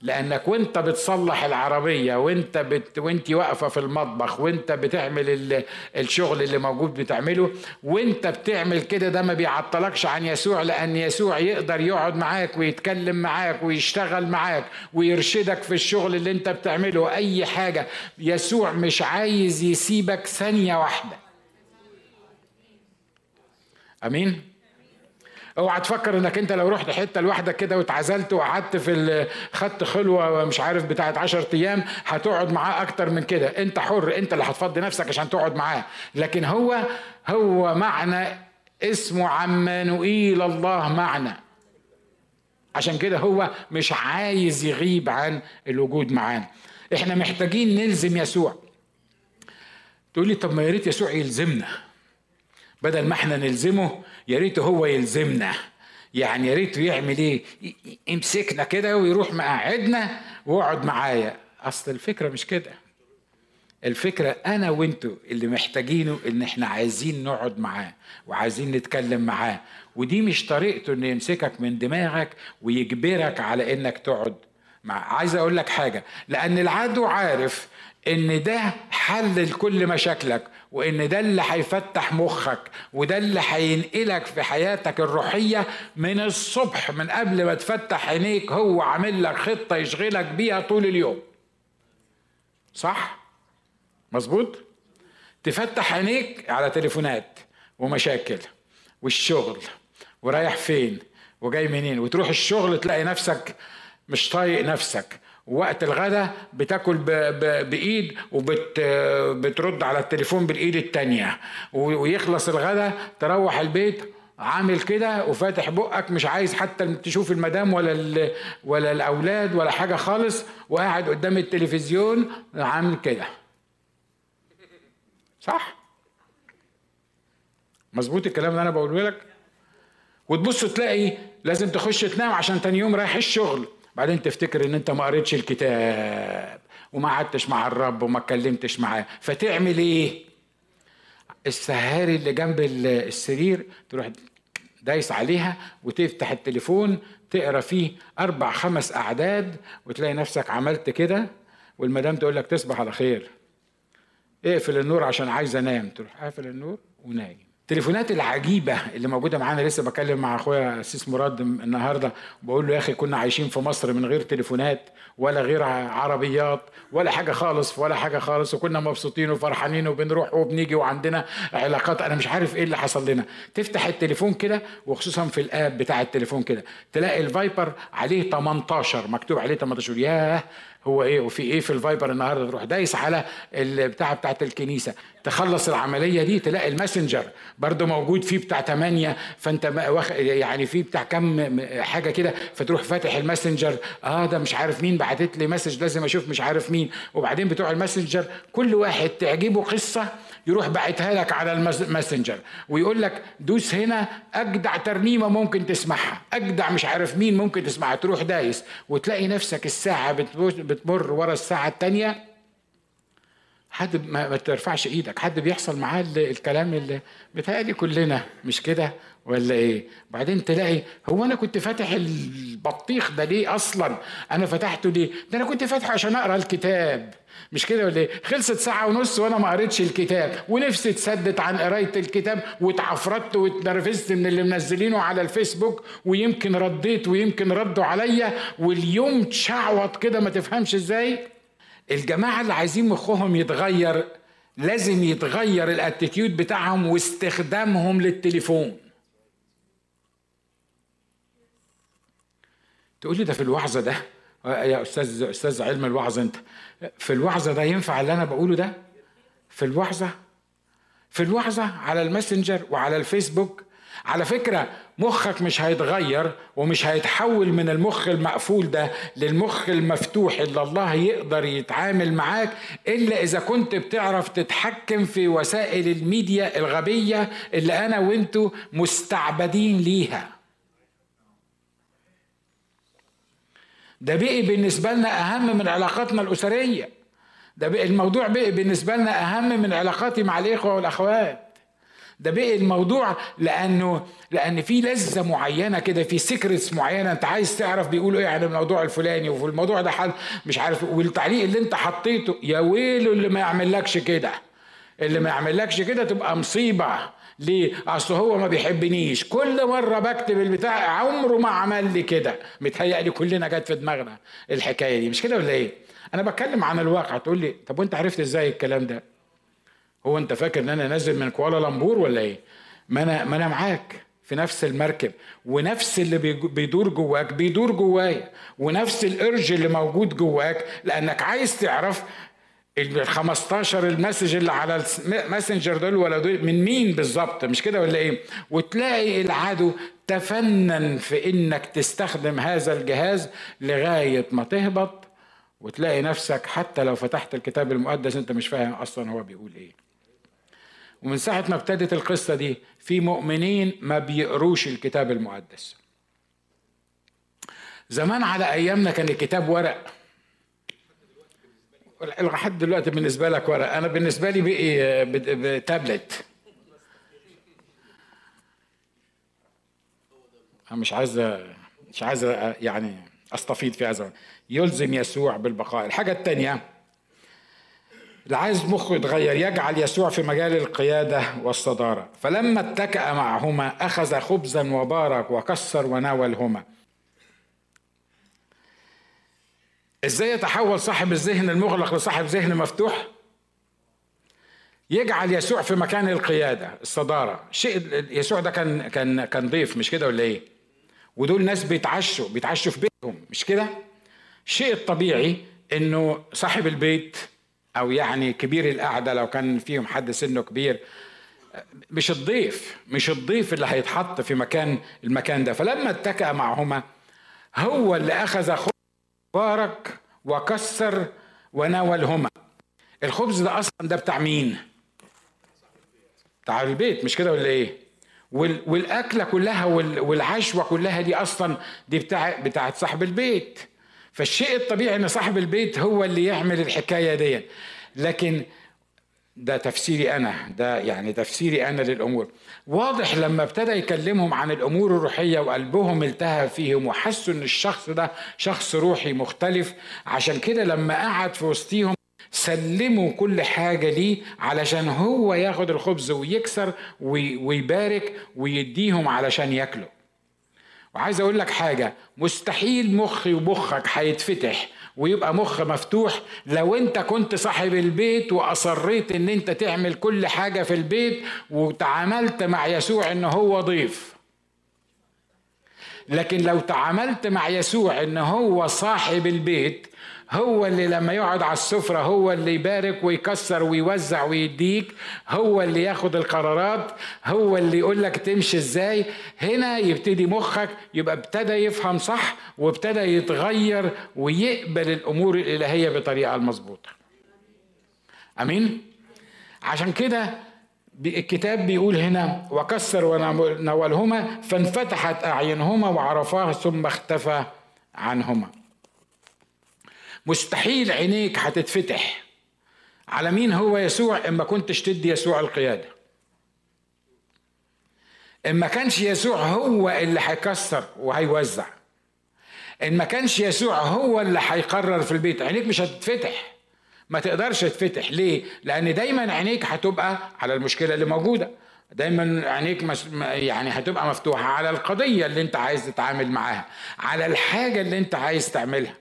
لأنك وإنت بتصلح العربية وإنت بت وإنت واقفة في المطبخ وإنت بتعمل الشغل اللي موجود بتعمله وإنت بتعمل كده ده ما بيعطلكش عن يسوع لأن يسوع يقدر يقعد معاك ويتكلم معاك ويشتغل معاك ويرشدك في الشغل اللي إنت بتعمله. أي حاجة. يسوع مش عايز يسيبك ثانية واحدة. أمين؟ اوعى تفكر انك انت لو رحت حتة لوحدك كده واتعزلت وقعدت في خدت خلوة مش عارف بتاعت 10 أيام هتقعد معاه أكتر من كده. انت حر انت اللي هتفضي نفسك عشان تقعد معاه. لكن هو هو معنى اسمه عمانوئيل الله معنا عشان كده هو مش عايز يغيب عن الوجود معانا. إحنا محتاجين نلزم يسوع. تقول لي طب ما يا ريت يسوع يلزمنا. بدل ما إحنا نلزمه يا ريت هو يلزمنا. يعني يا ريت يعمل إيه؟ يمسكنا كده ويروح مقعدنا واقعد معايا. أصل الفكرة مش كده. الفكرة أنا وأنتوا اللي محتاجينه إن إحنا عايزين نقعد معاه وعايزين نتكلم معاه. ودي مش طريقته إنه يمسكك من دماغك ويجبرك على إنك تقعد مع عايز أقول لك حاجة. لأن العدو عارف إن ده حل لكل مشاكلك وإن ده اللي هيفتح مخك وده اللي هينقلك في حياتك الروحية من الصبح من قبل ما تفتح عينيك هو عامل لك خطة يشغلك بيها طول اليوم. صح؟ مظبوط؟ تفتح عينيك على تليفونات ومشاكل والشغل ورايح فين وجاي منين وتروح الشغل تلاقي نفسك مش طايق نفسك. وقت الغدا بتاكل. بإيد وبترد على التليفون بالإيد التانية ويخلص الغدا تروح البيت عامل كده وفاتح بقك مش عايز حتى تشوف المدام ولا. ولا الأولاد ولا حاجة خالص وقاعد قدام التلفزيون عامل كده صح مظبوط الكلام اللي أنا بقوله لك وتبص تلاقي لازم تخش تنام عشان تاني يوم رايح الشغل بعدين تفتكر إن أنت ما قريتش الكتاب وما قعدتش مع الرب وما اتكلمتش معاه فتعمل إيه؟ السهاري اللي جنب السرير تروح دايس عليها وتفتح التليفون تقرأ فيه أربع خمس أعداد وتلاقي نفسك عملت كده والمدام تقول لك تصبح على خير. اقفل النور عشان عايز أنام. تروح قافل النور ونايم. التليفونات العجيبة اللي موجودة معانا لسه بكلم مع أخويا سيس مراد النهارده بقول له يا أخي كنا عايشين في مصر من غير تليفونات ولا غير عربيات ولا حاجة خالص ولا حاجة خالص وكنا مبسوطين وفرحانين وبنروح وبنيجي وعندنا علاقات. أنا مش عارف إيه اللي حصل لنا. تفتح التليفون كده وخصوصا في ال app بتاع التليفون كده تلاقي ال Viber عليه 18 مكتوب عليه 18 ياه! هو إيه وفي إيه في ال Viber النهارده تروح دايس على البتاعة بتاعت الكنيسة. تخلص العملية دي تلاقي ال Messenger برضه موجود فيه بتاع 8 فأنت يعني فيه بتاع كم حاجة كده فتروح فاتح ال Messenger. آه ده مش عارف مين بعتت لي message لازم أشوف مش عارف مين. وبعدين بتوع ال Messenger كل واحد تعجبه قصة يروح باعتها لك على ال Messenger ويقول لك دوس هنا أجدع ترنيمة ممكن تسمعها. أجدع مش عارف مين ممكن تسمعها. تروح دايس وتلاقي نفسك الساعة بتمر ورا الساعة الثانية حد ما ترفعش إيدك. حد بيحصل معاه الكلام اللي بتهيألي كلنا مش كده؟ ولا إيه؟ بعدين تلاقي هو أنا كنت فاتح البطيخ ده ليه أصلا؟ أنا فتحته ليه؟ ده أنا كنت فاتحه عشان أقرأ الكتاب. مش كده ولا إيه؟ خلصت ساعة ونص وأنا ما قريتش الكتاب ونفسي اتسدت عن قراية الكتاب واتعفرت واتنرفزت من اللي منزلينه على الفيسبوك ويمكن رديت ويمكن ردوا عليا واليوم تشعوط كده ما تفهمش إزاي. الجماعة اللي عايزين مخهم يتغير لازم يتغير ال attitude بتاعهم واستخدامهم للتليفون. تقول لي ده في الوعظه ده؟ يا أستاذ أستاذ علم الوعظ أنت. في الوعظه ده ينفع اللي أنا بقوله ده؟ في الوعظه في الوعظه على ال Messenger وعلى الفيسبوك؟ على فكرة مخك مش هيتغير ومش هيتحول من المخ المقفول ده للمخ المفتوح اللي الله يقدر يتعامل معاك إلا إذا كنت بتعرف تتحكم في وسائل الميديا الغبية اللي أنا وأنتو مستعبدين ليها. ده بقي بالنسبة لنا أهم من علاقاتنا الأسرية. ده بقي الموضوع بقي بالنسبة لنا أهم من علاقاتي مع الإخوة والأخوات. ده بقي الموضوع لأنه لأن في لذة معينة كده في سيكريتس معينة. أنت عايز تعرف بيقولوا إيه عن الموضوع الفلاني وفي الموضوع ده حل مش عارف والتعليق اللي أنت حطيته يا ويله اللي ما يعملكش كده. اللي ما يعملكش كده تبقى مصيبة. ليه؟ أصل هو ما بيحبنيش كل مرة بكتب البتاع عمره ما عمل لي كده متهيألي كلنا جت في دماغنا الحكاية دي مش كده ولا إيه؟ أنا بتكلم عن الواقع تقول لي طب وأنت عرفت إزاي الكلام ده؟ هو أنت فاكر إن أنا نازل من كوالالمبور ولا إيه؟ ما أنا ما أنا معاك في نفس المركب ونفس اللي بيدور جواك بيدور جوايا ونفس ال urge اللي موجود جواك لأنك عايز تعرف ال 15 ال message اللي على ال Messenger دول ولا دول من مين بالظبط مش كده ولا إيه؟ وتلاقي العدو تفنن في إنك تستخدم هذا الجهاز لغاية ما تهبط وتلاقي نفسك حتى لو فتحت الكتاب المقدس أنت مش فاهم أصلا هو بيقول إيه. ومن ساعة ما ابتدت القصة دي في مؤمنين ما بيقروش الكتاب المقدس. زمان على أيامنا كان الكتاب ورق. لحد دلوقتي بالنسبة لك ورق. أنا بالنسبة لي بقي بتابلت أنا مش عايز مش عايز يعني استفيض في هذا. يلزم يسوع بالبقاء. الحاجة الثانية اللي عايز مخه يتغير يجعل يسوع في مجال القيادة والصدارة. فلما اتكأ معهما أخذ خبزا وبارك وكسر وناولهما. إزاي يتحول صاحب الذهن المغلق لصاحب ذهن مفتوح؟ يجعل يسوع في مكان القيادة الصدارة. شيء يسوع ده كان كان كان ضيف مش كده ولا إيه؟ ودول ناس بيتعشوا بيتعشوا في بيتهم مش كده؟ الشيء الطبيعي إنه صاحب البيت أو يعني كبير القعدة لو كان فيهم حد سنه كبير مش الضيف مش الضيف اللي هيتحط في مكان المكان ده. فلما اتكأ معهما هو اللي أخذ بارك وكسر وناولهما الخبز ده أصلا ده بتاع مين؟ بتاع البيت مش كده ولا إيه؟ والأكلة كلها والعشوة كلها دي أصلا دي بتاع بتاعت صاحب البيت. فالشيء الطبيعي إن صاحب البيت هو اللي يعمل الحكاية دي لكن ده تفسيري أنا ده يعني تفسيري أنا للأمور. واضح لما ابتدى يكلمهم عن الأمور الروحية وقلبهم التهى فيهم وحسوا إن الشخص ده شخص روحي مختلف عشان كده لما قعد في وسطيهم سلموا كل حاجة ليه علشان هو ياخد الخبز ويكسر ويبارك ويديهم علشان ياكلوا. وعايز أقول لك حاجة مستحيل مخي ومخك هيتفتح ويبقى مخ مفتوح. لو انت كنت صاحب البيت واصريت ان انت تعمل كل حاجة في البيت وتعاملت مع يسوع ان هو ضيف. لكن لو تعاملت مع يسوع ان هو صاحب البيت هو اللي لما يقعد على السفرة هو اللي يبارك ويكسر ويوزع ويديك هو اللي ياخد القرارات هو اللي يقول لك تمشي إزاي. هنا يبتدي مخك يبقى ابتدى يفهم صح وابتدى يتغير ويقبل الأمور الإلهية بطريقة المظبوطة. أمين؟ عشان كده الكتاب بيقول هنا وكسر ونولهما فانفتحت أعينهما وعرفاه ثم اختفى عنهما. مستحيل عينيك هتتفتح على مين هو يسوع اما كنتش تدي يسوع القيادة؟ إن ما كانش يسوع هو اللي هيكسر وهيوزع. إن ما كانش يسوع هو اللي هيقرر في البيت. عينيك مش هتتفتح. ما تقدرش تتفتح. ليه؟ لأن دايما عينيك هتبقى على المشكلة اللي موجودة. دايما عينيك مش يعني هتبقى مفتوحة على القضية اللي أنت عايز تتعامل معاها على الحاجة اللي أنت عايز تعملها.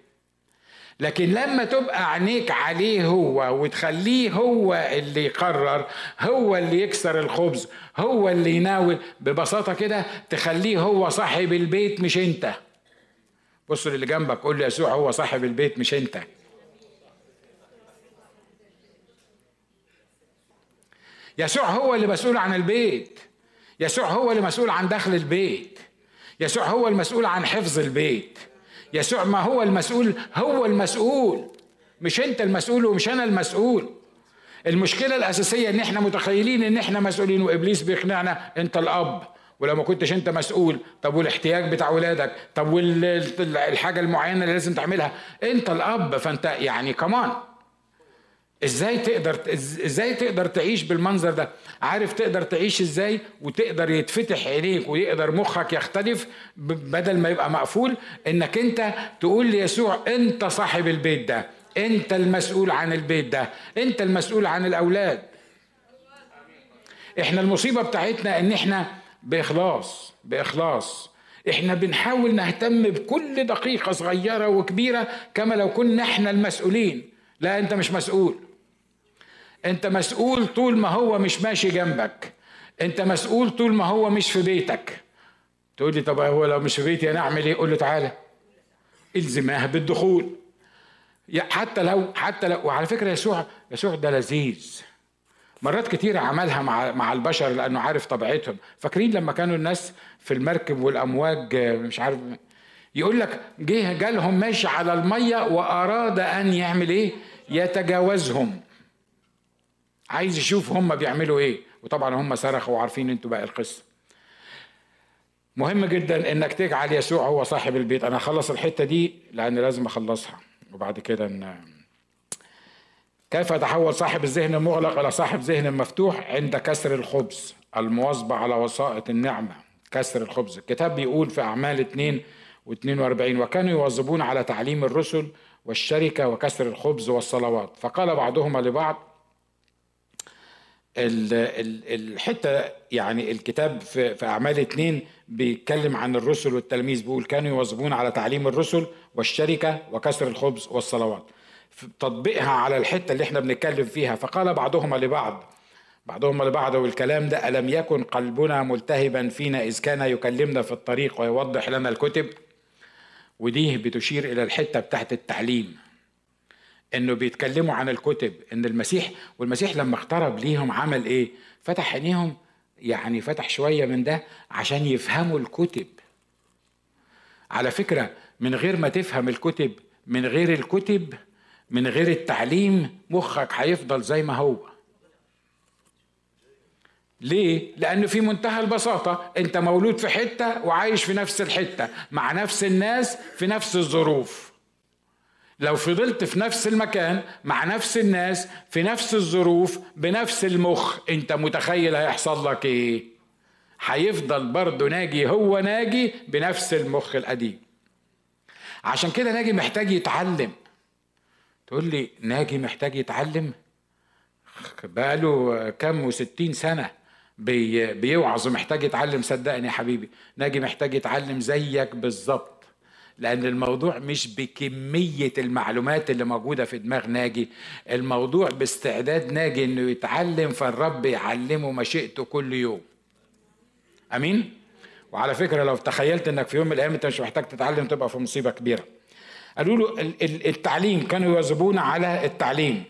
لكن لما تبقى عينيك عليه هو وتخليه هو اللي يقرر هو اللي يكسر الخبز هو اللي يناول ببساطة كده تخليه هو صاحب البيت مش انت. بص اللي جنبك قول له يسوع هو صاحب البيت مش انت. يسوع هو اللي مسؤول عن البيت. يسوع هو اللي مسؤول عن دخل البيت. يسوع هو المسؤول عن حفظ البيت. يسوع ما هو المسؤول هو المسؤول. مش انت المسؤول ومش أنا المسؤول. المشكلة الأساسية إن إحنا متخيلين إن إحنا مسؤولين وإبليس بيقنعنا أنت الأب. ولو ما كنتش أنت مسؤول طب والاحتياج بتاع ولادك طب والحاجة المعينة اللي لازم تعملها. أنت الأب فأنت يعني كمان إزاي تقدر إزاي تقدر تعيش بالمنظر ده؟ عارف تقدر تعيش إزاي؟ وتقدر يتفتح عينيك ويقدر مخك يختلف بدل ما يبقى مقفول انك انت تقول ليسوع انت صاحب البيت ده انت المسؤول عن البيت ده انت المسؤول عن الأولاد. إحنا المصيبة بتاعتنا ان إحنا بإخلاص بإخلاص. إحنا بنحاول نهتم بكل دقيقة صغيرة وكبيرة كما لو كنا إحنا المسؤولين. لا انت مش مسؤول. انت مسؤول طول ما هو مش ماشي جنبك. انت مسؤول طول ما هو مش في بيتك. تقول لي طب هو لو مش في بيتي أنا اعمل إيه؟ قول له تعالى. الزماه بالدخول. حتى لو حتى لو وعلى فكرة يسوع يسوع ده لذيذ. مرات كتيرة عملها مع مع البشر لأنه عارف طبيعتهم، فاكرين لما كانوا الناس في المركب والأمواج مش عارف يقول لك جه جالهم ماشي على المية وأراد أن يعمل إيه؟ يتجاوزهم. عايز يشوف هم بيعملوا إيه. وطبعا هم صرخوا وعارفين إنتوا بقى القصة مهم جدا إنك تجعل يسوع هو صاحب البيت. أنا هخلص الحتة دي لأن لازم أخلصها. وبعد كده ان كيف يتحول صاحب الذهن المغلق إلى صاحب ذهن مفتوح عند كسر الخبز؟ المواظبة على وسائط النعمة. كسر الخبز. الكتاب بيقول في أعمال 2 و42 وكانوا يواظبون على تعليم الرسل والشركة وكسر الخبز والصلوات فقال بعضهما لبعض الحتة يعني الكتاب في, أعمال اتنين بيتكلم عن الرسل والتلاميذ بيقول كانوا يواظبون على تعليم الرسل والشركة وكسر الخبز والصلوات. تطبيقها على الحتة اللي إحنا بنتكلم فيها. فقال بعضهم لبعض بعضهم لبعض والكلام ده ألم يكن قلبنا ملتهبا فينا إذ كان يكلمنا في الطريق ويوضح لنا الكتب؟ ودي بتشير إلى الحتة بتاعت التعليم. إنه بيتكلموا عن الكتب إن المسيح والمسيح لما اقترب ليهم عمل إيه؟ فتح عينيهم يعني فتح شوية من ده عشان يفهموا الكتب. على فكرة من غير ما تفهم الكتب من غير الكتب من غير التعليم مخك هيفضل زي ما هو. ليه؟ لأنه في منتهى البساطة أنت مولود في حتة وعايش في نفس الحتة مع نفس الناس في نفس الظروف. لو فضلت في نفس المكان مع نفس الناس في نفس الظروف بنفس المخ انت متخيل هيحصل لك إيه؟ هيفضل برضه ناجي هو ناجي بنفس المخ القديم. عشان كده ناجي محتاج يتعلم. تقول لي ناجي محتاج يتعلم؟ بقاله كم وستين سنة بي بيوعظ ومحتاج يتعلم. صدقني يا حبيبي ناجي محتاج يتعلم زيك بالظبط. لأن الموضوع مش بكمية المعلومات اللي موجودة في دماغ ناجي. الموضوع باستعداد ناجي إنه يتعلم فالرب يعلمه مشيئته كل يوم. أمين؟ وعلى فكرة لو تخيلت إنك في يوم من الأيام أنت مش محتاج تتعلم تبقى في مصيبة كبيرة. قالوا له التعليم كانوا يواظبون على التعليم.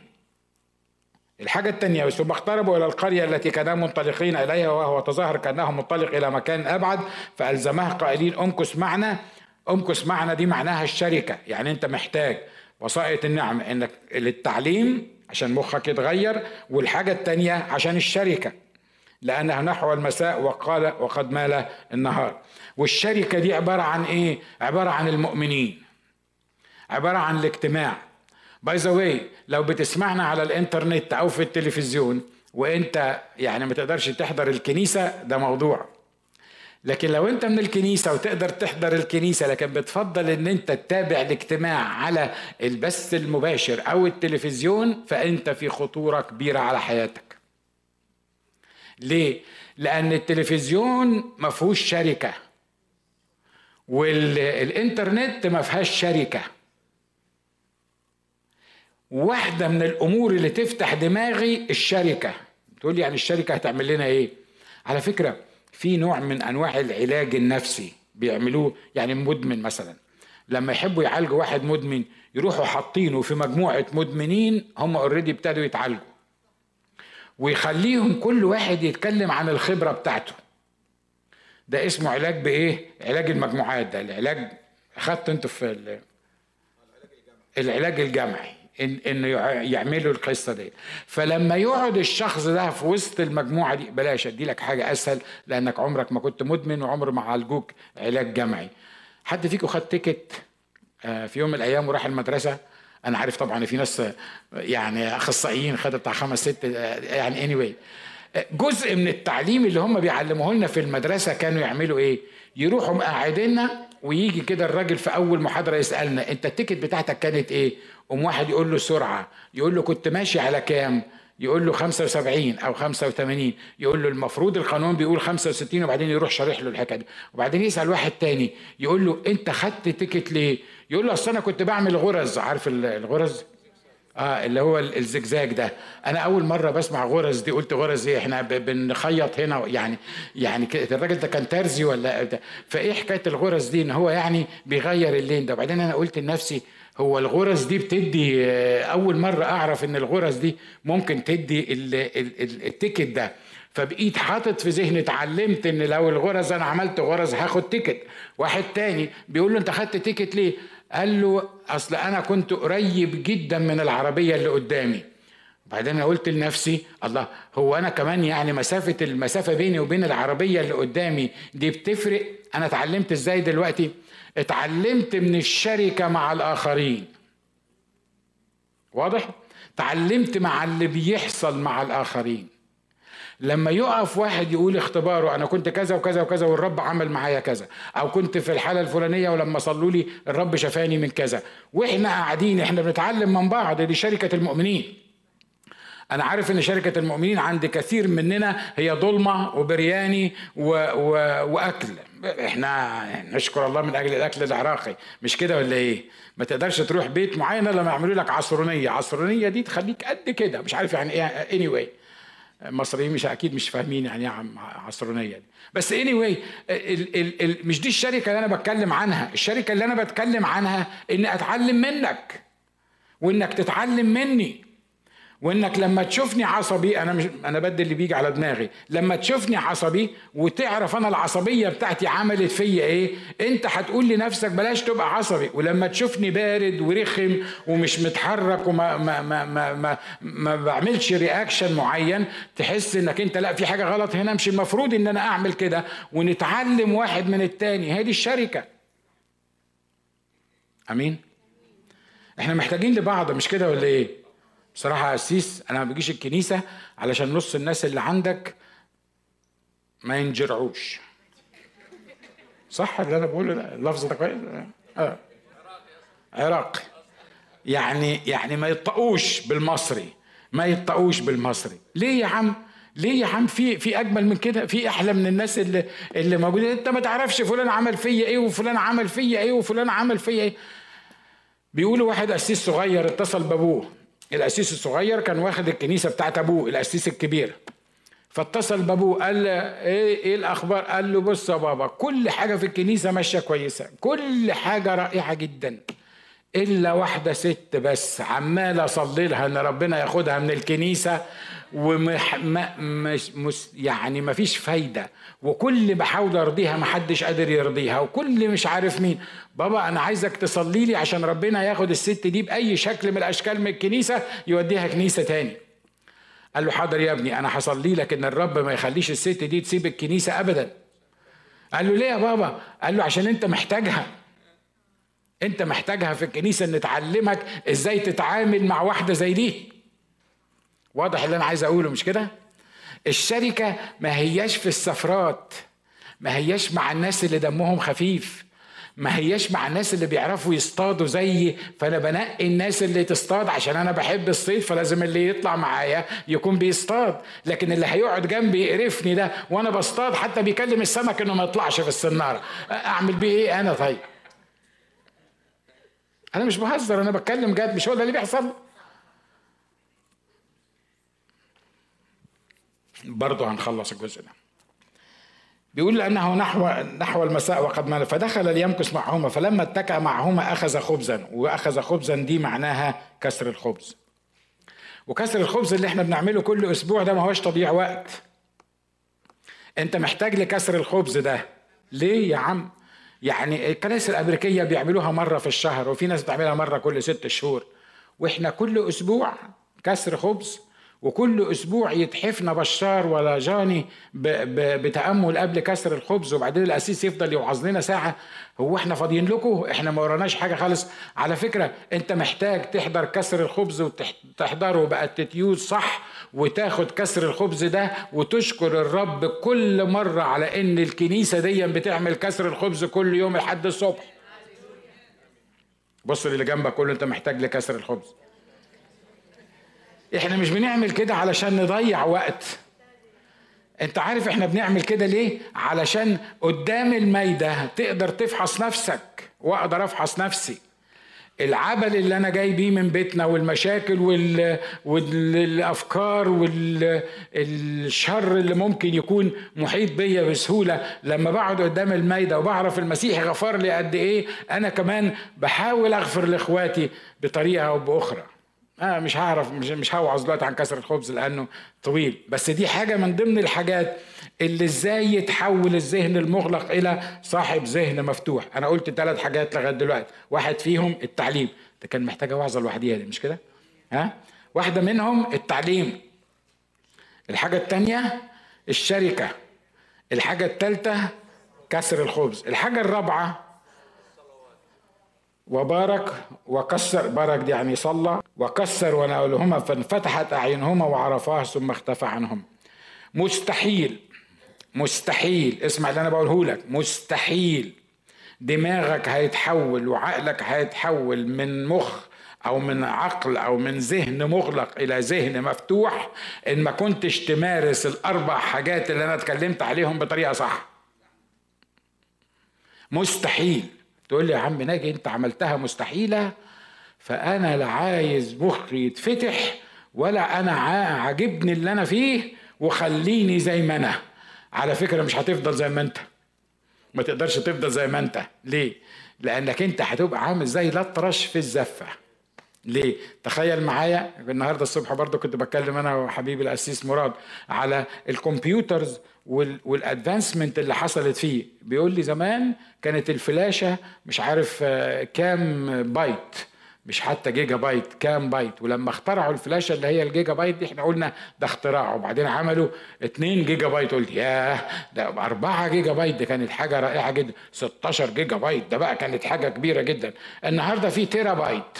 الحاجة الثانية ثم اقتربوا إلى القرية التي كانا منطلقين إليها وهو تظاهر كأنه منطلق إلى مكان أبعد فألزماه قائلين امكث معنا امكث معنا دي معناها الشركة. يعني أنت محتاج وسائط النعم إنك للتعليم عشان مخك يتغير والحاجة الثانية عشان الشركة. لأنها نحو المساء وقال وقد مال النهار. والشركة دي عبارة عن إيه؟ عبارة عن المؤمنين. عبارة عن الاجتماع. by the way لو بتسمعنا على الإنترنت أو في التلفزيون وأنت يعني ما تقدرش تحضر الكنيسة ده موضوع. لكن لو انت من الكنيسة وتقدر تحضر الكنيسة لكن بتفضل ان انت تتابع الاجتماع على البث المباشر أو التلفزيون فانت في خطورة كبيرة على حياتك. ليه؟ لأن التلفزيون ما فيهوش شركة والانترنت ما فيهاش شركة. واحدة من الأمور اللي تفتح دماغي الشركة. تقول لي يعني الشركة هتعمل لنا إيه؟ على فكرة في نوع من أنواع العلاج النفسي بيعملوه يعني مدمن مثلا. لما يحبوا يعالجوا واحد مدمن يروحوا حاطينه في مجموعة مدمنين هم اوريدي ابتدوا يتعالجوا. ويخليهم كل واحد يتكلم عن الخبرة بتاعته. ده اسمه علاج بإيه؟ علاج المجموعات ده العلاج أخدت أنتوا في العلاج الجمعي. إن انه يعملوا القصة دي. فلما يقعد الشخص ده في وسط المجموعة دي بلاش أدي لك حاجة أسهل لأنك عمرك ما كنت مدمن وعمر ما عالجوك علاج جمعي. حد فيكم خد ticket آه، في يوم من الأيام وراح المدرسة؟ أنا عارف طبعا في ناس يعني أخصائيين خدوا بتاع خمس ست آه، يعني اني anyway. جزء من التعليم اللي هم بيعلموه لنا في المدرسة كانوا يعملوا إيه؟ يروحوا مقعديننا ويجي كده الراجل في أول محاضرة يسألنا أنت ال ticket بتاعتك كانت إيه؟ قوم واحد يقول له سرعة يقول له كنت ماشي على كام؟ يقول له 75 أو 85 يقول له المفروض القانون بيقول 65 وبعدين يروح شارح له الحكاية دي. وبعدين يسأل واحد تاني يقول له أنت خدت ticket ليه؟ يقول له أصل أنا كنت بعمل غرز عارف الغرز؟ آه اللي هو الزجزاج ده. أنا أول مرة بسمع غرز دي قلت غرز إيه؟ إحنا بنخيط هنا يعني يعني الراجل ده كان ترزي ولا فإيه حكاية الغرز دي؟ إن هو يعني بيغير ال lane ده. وبعدين أنا قلت لنفسي هو الغرز دي بتدي آه، أول مرة أعرف إن الغرز دي ممكن تدي ال ticket ده. فبقيت حاطط في ذهني اتعلمت إن لو الغرز أنا عملت غرز هاخد ticket. واحد تاني بيقول له أنت خدت ticket ليه؟ قال له أصل أنا كنت قريب جدا من العربية اللي قدامي. بعدين أنا قلت لنفسي الله هو أنا كمان يعني مسافة المسافه بيني وبين العربية اللي قدامي دي بتفرق؟ أنا اتعلمت إزاي دلوقتي؟ اتعلمت من الشركة مع الآخرين. واضح؟ تعلمت مع اللي بيحصل مع الآخرين. لما يقف واحد يقول اختباره أنا كنت كذا وكذا وكذا والرب عمل معايا كذا أو كنت في الحالة الفلانية ولما صلوا لي الرب شفاني من كذا. وإحنا قاعدين إحنا بنتعلم من بعض دي شركة المؤمنين. أنا عارف إن شركة المؤمنين عند كثير مننا هي ظلمة وبرياني و... و... وأكل. إحنا نشكر الله من أجل الأكل العراقي. مش كده ولا إيه؟ ما تقدرش تروح بيت معين لما يعملوا لك عصرونية. عصرونية دي تخليك قد كده. مش عارف يعني إيه. anyway المصريين مش أكيد مش فاهمين يعني إيه عصرونية دي. بس اني anyway ال ال ال مش دي الشركة اللي أنا بتكلم عنها. الشركة اللي أنا بتكلم عنها إني أتعلم منك. وإنك تتعلم مني. وإنك لما تشوفني عصبي أنا مش أنا بدي اللي بيجي على دماغي. لما تشوفني عصبي وتعرف أنا العصبية بتاعتي عملت فيا إيه أنت هتقول لنفسك بلاش تبقى عصبي. ولما تشوفني بارد ورخم ومش متحرك وما ما ما ما ما, ما بعملش رياكشن معين تحس إنك أنت لا في حاجة غلط هنا. مش المفروض إن أنا أعمل كده ونتعلم واحد من التاني. هذه الشركة. أمين؟ إحنا محتاجين لبعض مش كده ولا إيه؟ بصراحة يا قسيس أنا ما بجيش الكنيسة علشان نص الناس اللي عندك ما ينجرعوش. صح اللي أنا بقوله ده اللفظ ده كويس؟ آه. عراقي يعني يعني ما يطقوش بالمصري ما يطقوش بالمصري. ليه يا عم؟ ليه يا عم؟ في في أجمل من كده؟ في أحلى من الناس اللي اللي موجودة. أنت ما تعرفش فلان عمل فيا إيه وفلان عمل فيا إيه وفلان عمل فيا إيه. بيقولوا واحد قسيس صغير اتصل بأبوه. القسيس الصغير كان واخد الكنيسة بتاعت أبوه القسيس الكبير. فاتصل بابوه قال له إيه إيه الأخبار؟ قال له بص يا بابا كل حاجة في الكنيسة ماشية كويسة كل حاجة رائعة جدا. إلا واحدة ست بس. عمال أصلي لها إن ربنا ياخدها من الكنيسة ومش مش يعني ما فيش فايدة. وكل بحاول أرضيها ما حدش قادر يرضيها وكل مش عارف مين. بابا أنا عايزك تصلي لي عشان ربنا ياخد الست دي بأي شكل من الأشكال من الكنيسة يوديها كنيسة تاني. قال له حاضر يا ابني أنا هصلي لك إن الرب ما يخليش الست دي تسيب الكنيسة ابدا. قال له ليه يا بابا؟ قال له عشان أنت محتاجها. انت محتاجها في الكنيسة ان تعلمك إزاي تتعامل مع واحدة زي دي. واضح اللي أنا عايز اقوله مش كده؟ الشركة ما هياش في السفرات ما هياش مع الناس اللي دمهم خفيف ما هياش مع الناس اللي بيعرفوا يصطادوا زيي. فانا بنقي الناس اللي تصطاد عشان أنا بحب الصيد فلازم اللي يطلع معايا يكون بيصطاد. لكن اللي هيقعد جنبي يقرفني ده وأنا بصطاد حتى بيكلم السمك انه ما يطلعش في السنارة. أعمل بيه إيه أنا طيب؟ أنا مش بهزر أنا بتكلم جد مش هو ده اللي بيحصل؟ برضه هنخلص الجزء ده. بيقول لأنه نحو نحو المساء وقد مال فدخل ليمكث معهما فلما اتكأ معهما أخذ خبزا وأخذ خبزا دي معناها كسر الخبز. وكسر الخبز اللي إحنا بنعمله كل أسبوع ده ما هوش تضييع وقت. أنت محتاج لكسر الخبز ده. ليه يا عم؟ يعني الكنائس الأمريكية بيعملوها مرة في الشهر وفي ناس بتعملها مرة كل ست شهور. وإحنا كل أسبوع كسر خبز وكل أسبوع يتحفنا بشار ولا جاني بتأمل قبل كسر الخبز وبعدين الاسيس يفضل يوعظ لنا ساعة. هو إحنا فاضيين لكم؟ إحنا ما وراناش حاجة خالص. على فكرة أنت محتاج تحضر كسر الخبز وتحضره باتيتيود صح وتاخد كسر الخبز ده وتشكر الرب كل مرة على إن الكنيسة دي بتعمل كسر الخبز كل يوم لحد الصبح. بص اللي جنبك كله أنت محتاج لكسر الخبز. إحنا مش بنعمل كده علشان نضيع وقت. انت عارف إحنا بنعمل كده ليه؟ علشان قدام الميدة تقدر تفحص نفسك. واقدر افحص نفسي. العبل اللي أنا جاي بيه من بيتنا والمشاكل وال... والافكار والشر اللي ممكن يكون محيط بيا بسهولة لما بقعد قدام الميدة وبعرف المسيح غفر لي قد إيه أنا كمان بحاول اغفر لإخواتي بطريقة أو بأخرى. أنا مش هعرف مش مش هوعظ دلوقتي عن كسر الخبز لأنه طويل. بس دي حاجة من ضمن الحاجات اللي إزاي يتحول الذهن المغلق إلى صاحب ذهن مفتوح. أنا قلت ثلاث حاجات لغاية دلوقتي. واحد فيهم التعليم. ده كان محتاجه وعظه لوحديها دي مش كده؟ ها؟ واحدة منهم التعليم. الحاجة الثانية الشركة. الحاجة الثالثه كسر الخبز. الحاجة الرابعة وبارك وكسر بارك دي يعني صلى وكسر وناولهما فانفتحت أعينهما وعرفاه ثم اختفى عنهم. مستحيل مستحيل اسمع اللي أنا بقوله لك مستحيل. دماغك هيتحول وعقلك هيتحول من مخ أو من عقل أو من ذهن مغلق إلى ذهن مفتوح إن ما كنتش تمارس الأربع حاجات اللي أنا اتكلمت عليهم بطريقة صح. مستحيل. تقول لي يا عم ناجي انت عملتها مستحيلة فأنا لا عايز مخي يتفتح ولا أنا عاجبني اللي أنا فيه وخليني زي ما أنا. على فكرة مش هتفضل زي ما أنت. ما تقدرش تفضل زي ما أنت. ليه؟ لأنك أنت هتبقى عامل زي الأطرش في الزفة. ليه؟ تخيل معايا النهارده الصبح برضه كنت بتكلم أنا وحبيبي القسيس مراد على ال computers وال advancement اللي حصلت فيه. بيقول لي زمان كانت الفلاشة مش عارف آه، كام بايت مش حتى جيجا بايت كام بايت. ولما اخترعوا الفلاشة اللي هي الجيجا بايت دي إحنا قلنا ده اختراع وبعدين عملوا 2 جيجا بايت. قلت ياه ده 4 جيجا بايت. دي كانت حاجة رائعة جدا. 16 جيجا بايت. ده بقى كانت حاجة كبيرة جدا. النهارده في تيرا بايت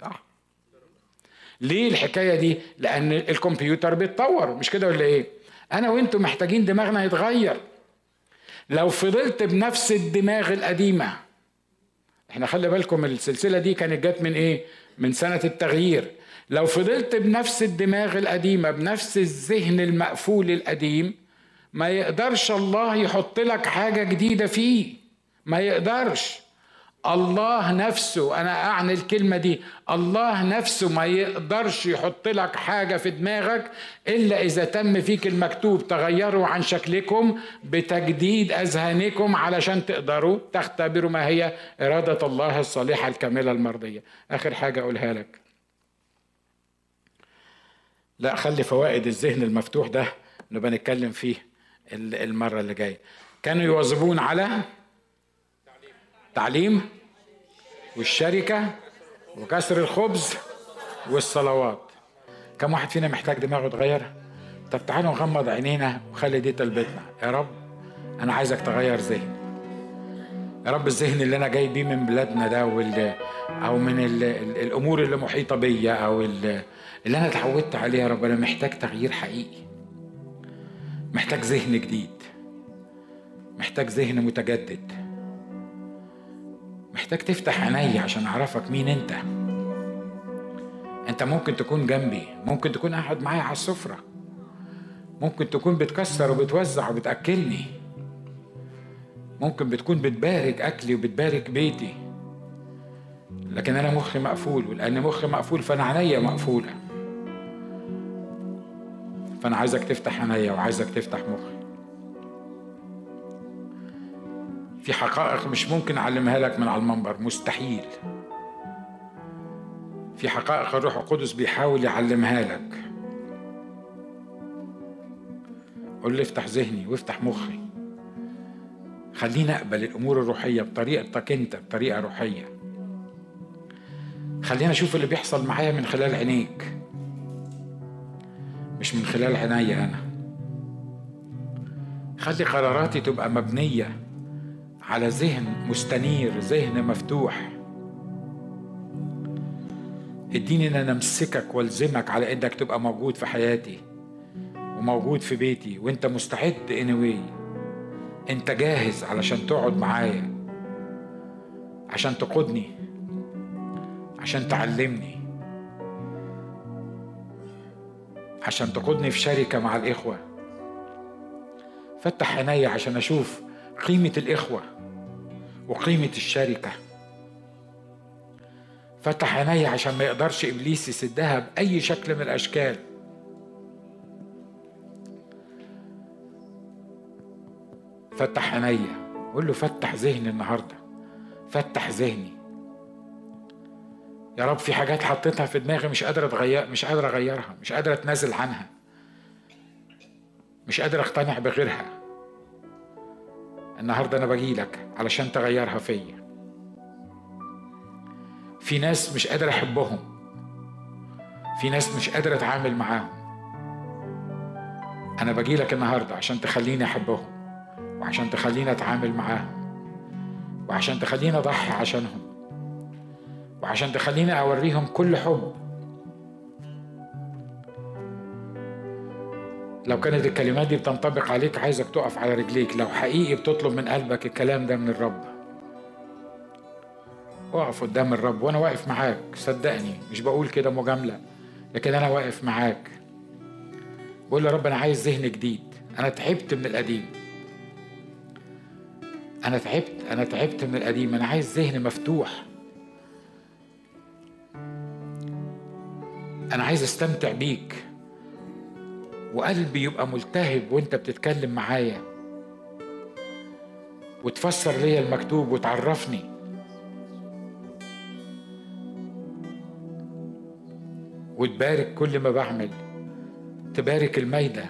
صح ليه الحكاية دي؟ لأن الكمبيوتر بيتطور مش كده ولا إيه؟ أنا وأنتم محتاجين دماغنا يتغير. لو فضلت بنفس الدماغ القديمة إحنا خلي بالكم السلسلة دي كانت جت من إيه؟ من سنة التغيير. لو فضلت بنفس الدماغ القديمة بنفس الذهن المقفول القديم ما يقدرش الله يحط لك حاجة جديدة فيه. ما يقدرش. الله نفسه أنا أعني الكلمة دي الله نفسه ما يقدرش يحط لك حاجة في دماغك إلا إذا تم فيك المكتوب تغيروا عن شكلكم بتجديد أذهانكم علشان تقدروا تختبروا ما هي إرادة الله الصالحة الكاملة المرضية. آخر حاجة أقولها لك. لا خلي فوائد الذهن المفتوح ده نبقى نتكلم فيه المرة اللي جاية. كانوا يواظبون على تعليم والشركة وكسر الخبز والصلوات. كم واحد فينا محتاج دماغه يتغير طب تعالوا نغمض عينينا وخلي دي طلبتنا. يا رب أنا عايزك تغير ذهني يا رب الذهن اللي أنا جاي بيه من بلادنا ده وال أو من ال الأمور اللي محيطة بيا أو اللي أنا اتعودت عليه يا رب أنا محتاج تغيير حقيقي. محتاج ذهن جديد. محتاج ذهن متجدد. محتاج تفتح عيني عشان أعرفك مين أنت. أنت ممكن تكون جنبي ممكن تكون قاعد معايا على السفرة. ممكن تكون بتكسر وبتوزع وبتأكلني. ممكن بتكون بتبارك أكلي وبتبارك بيتي. لكن أنا مخي مقفول ولأن مخي مقفول فأنا عينيا مقفولة. فأنا عايزك تفتح عينيا وعايزك تفتح مخي. في حقائق مش ممكن أعلمها لك من على المنبر مستحيل. في حقائق الروح القدس بيحاول يعلمها لك. قول لي افتح ذهني وافتح مخي. خليني أقبل الأمور الروحية بطريقتك أنت بطريقة روحية. خلينا أشوف اللي بيحصل معايا من خلال عينيك. مش من خلال عينيا أنا. خلي قراراتي تبقى مبنية. على ذهن مستنير ذهن مفتوح. اديني إن أنا أمسكك وألزمك على إنك تبقى موجود في حياتي وموجود في بيتي وأنت مستعد anyway. أنت جاهز علشان تقعد معايا عشان تقودني عشان تعلمني عشان تقودني في شركة مع الإخوة. فتح عيني عشان أشوف قيمة الإخوة. وقيمة الشركة. فتح عيني عشان ما يقدرش إبليس يسدها بأي شكل من الأشكال. فتح عيني. قول له فتح ذهني النهارده. فتح ذهني. يا رب في حاجات حطيتها في دماغي مش قادر اتغير مش قادر أغيرها. مش قادر أتنازل عنها. مش قادر أقتنع بغيرها. النهارده أنا باجي لك علشان تغيرها فيا. في ناس مش قادر أحبهم. في ناس مش قادر أتعامل معاهم. أنا باجي لك النهارده عشان تخليني أحبهم وعشان تخليني أتعامل معاهم وعشان تخليني أضحي عشانهم وعشان تخليني أوريهم كل حب. لو كانت الكلمات دي بتنطبق عليك عايزك تقف على رجليك. لو حقيقي بتطلب من قلبك الكلام ده من الرب. اقف قدام الرب وأنا واقف معاك. صدقني مش بقول كده مجاملة لكن أنا واقف معاك. بقول يا رب أنا عايز ذهن جديد. أنا تعبت من القديم. أنا تعبت أنا تعبت من القديم. أنا عايز ذهن مفتوح. أنا عايز أستمتع بيك. وقلبي يبقى ملتهب وانت بتتكلم معايا. وتفسر ليا المكتوب وتعرفني. وتبارك كل ما بعمل. تبارك الميدة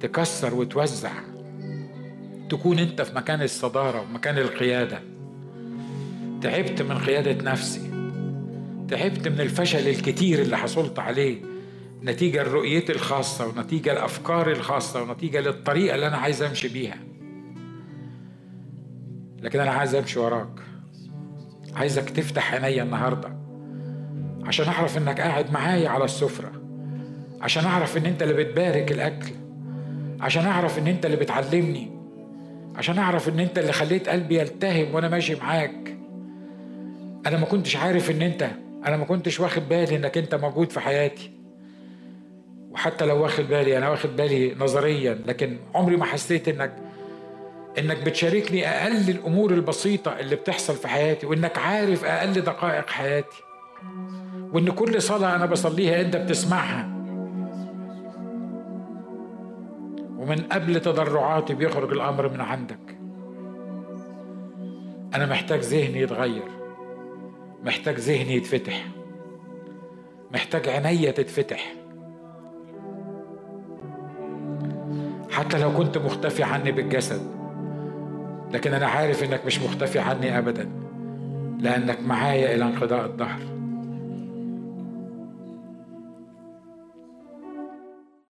تكسر وتوزع. تكون انت في مكان الصدارة ومكان القيادة. تعبت من قيادة نفسي. تعبت من الفشل الكتير اللي حصلت عليه. نتيجة لرؤيتي الخاصة ونتيجة لأفكاري الخاصة ونتيجة للطريقة اللي أنا عايز أمشي بيها. لكن أنا عايز أمشي وراك. عايزك تفتح عينيا النهاردة عشان أعرف إنك قاعد معايا على السفرة. عشان أعرف إن أنت اللي بتبارك الأكل. عشان أعرف إن أنت اللي بتعلمني. عشان أعرف إن أنت اللي خليت قلبي يلتهب وأنا ماشي معاك. أنا ما كنتش عارف إن أنت أنا ما كنتش واخد بالي إنك أنت موجود في حياتي. وحتى لو واخد بالي أنا واخد بالي نظريا لكن عمري ما حسيت إنك إنك بتشاركني أقل الأمور البسيطة اللي بتحصل في حياتي وإنك عارف أقل دقائق حياتي وإن كل صلاة أنا بصليها أنت بتسمعها. ومن قبل تضرعاتي بيخرج الأمر من عندك. أنا محتاج ذهني يتغير محتاج ذهني يتفتح محتاج عينيا تتفتح. حتى لو كنت مختفي عني بالجسد. لكن أنا عارف إنك مش مختفي عني أبدا لأنك معايا إلى انقضاء الدهر.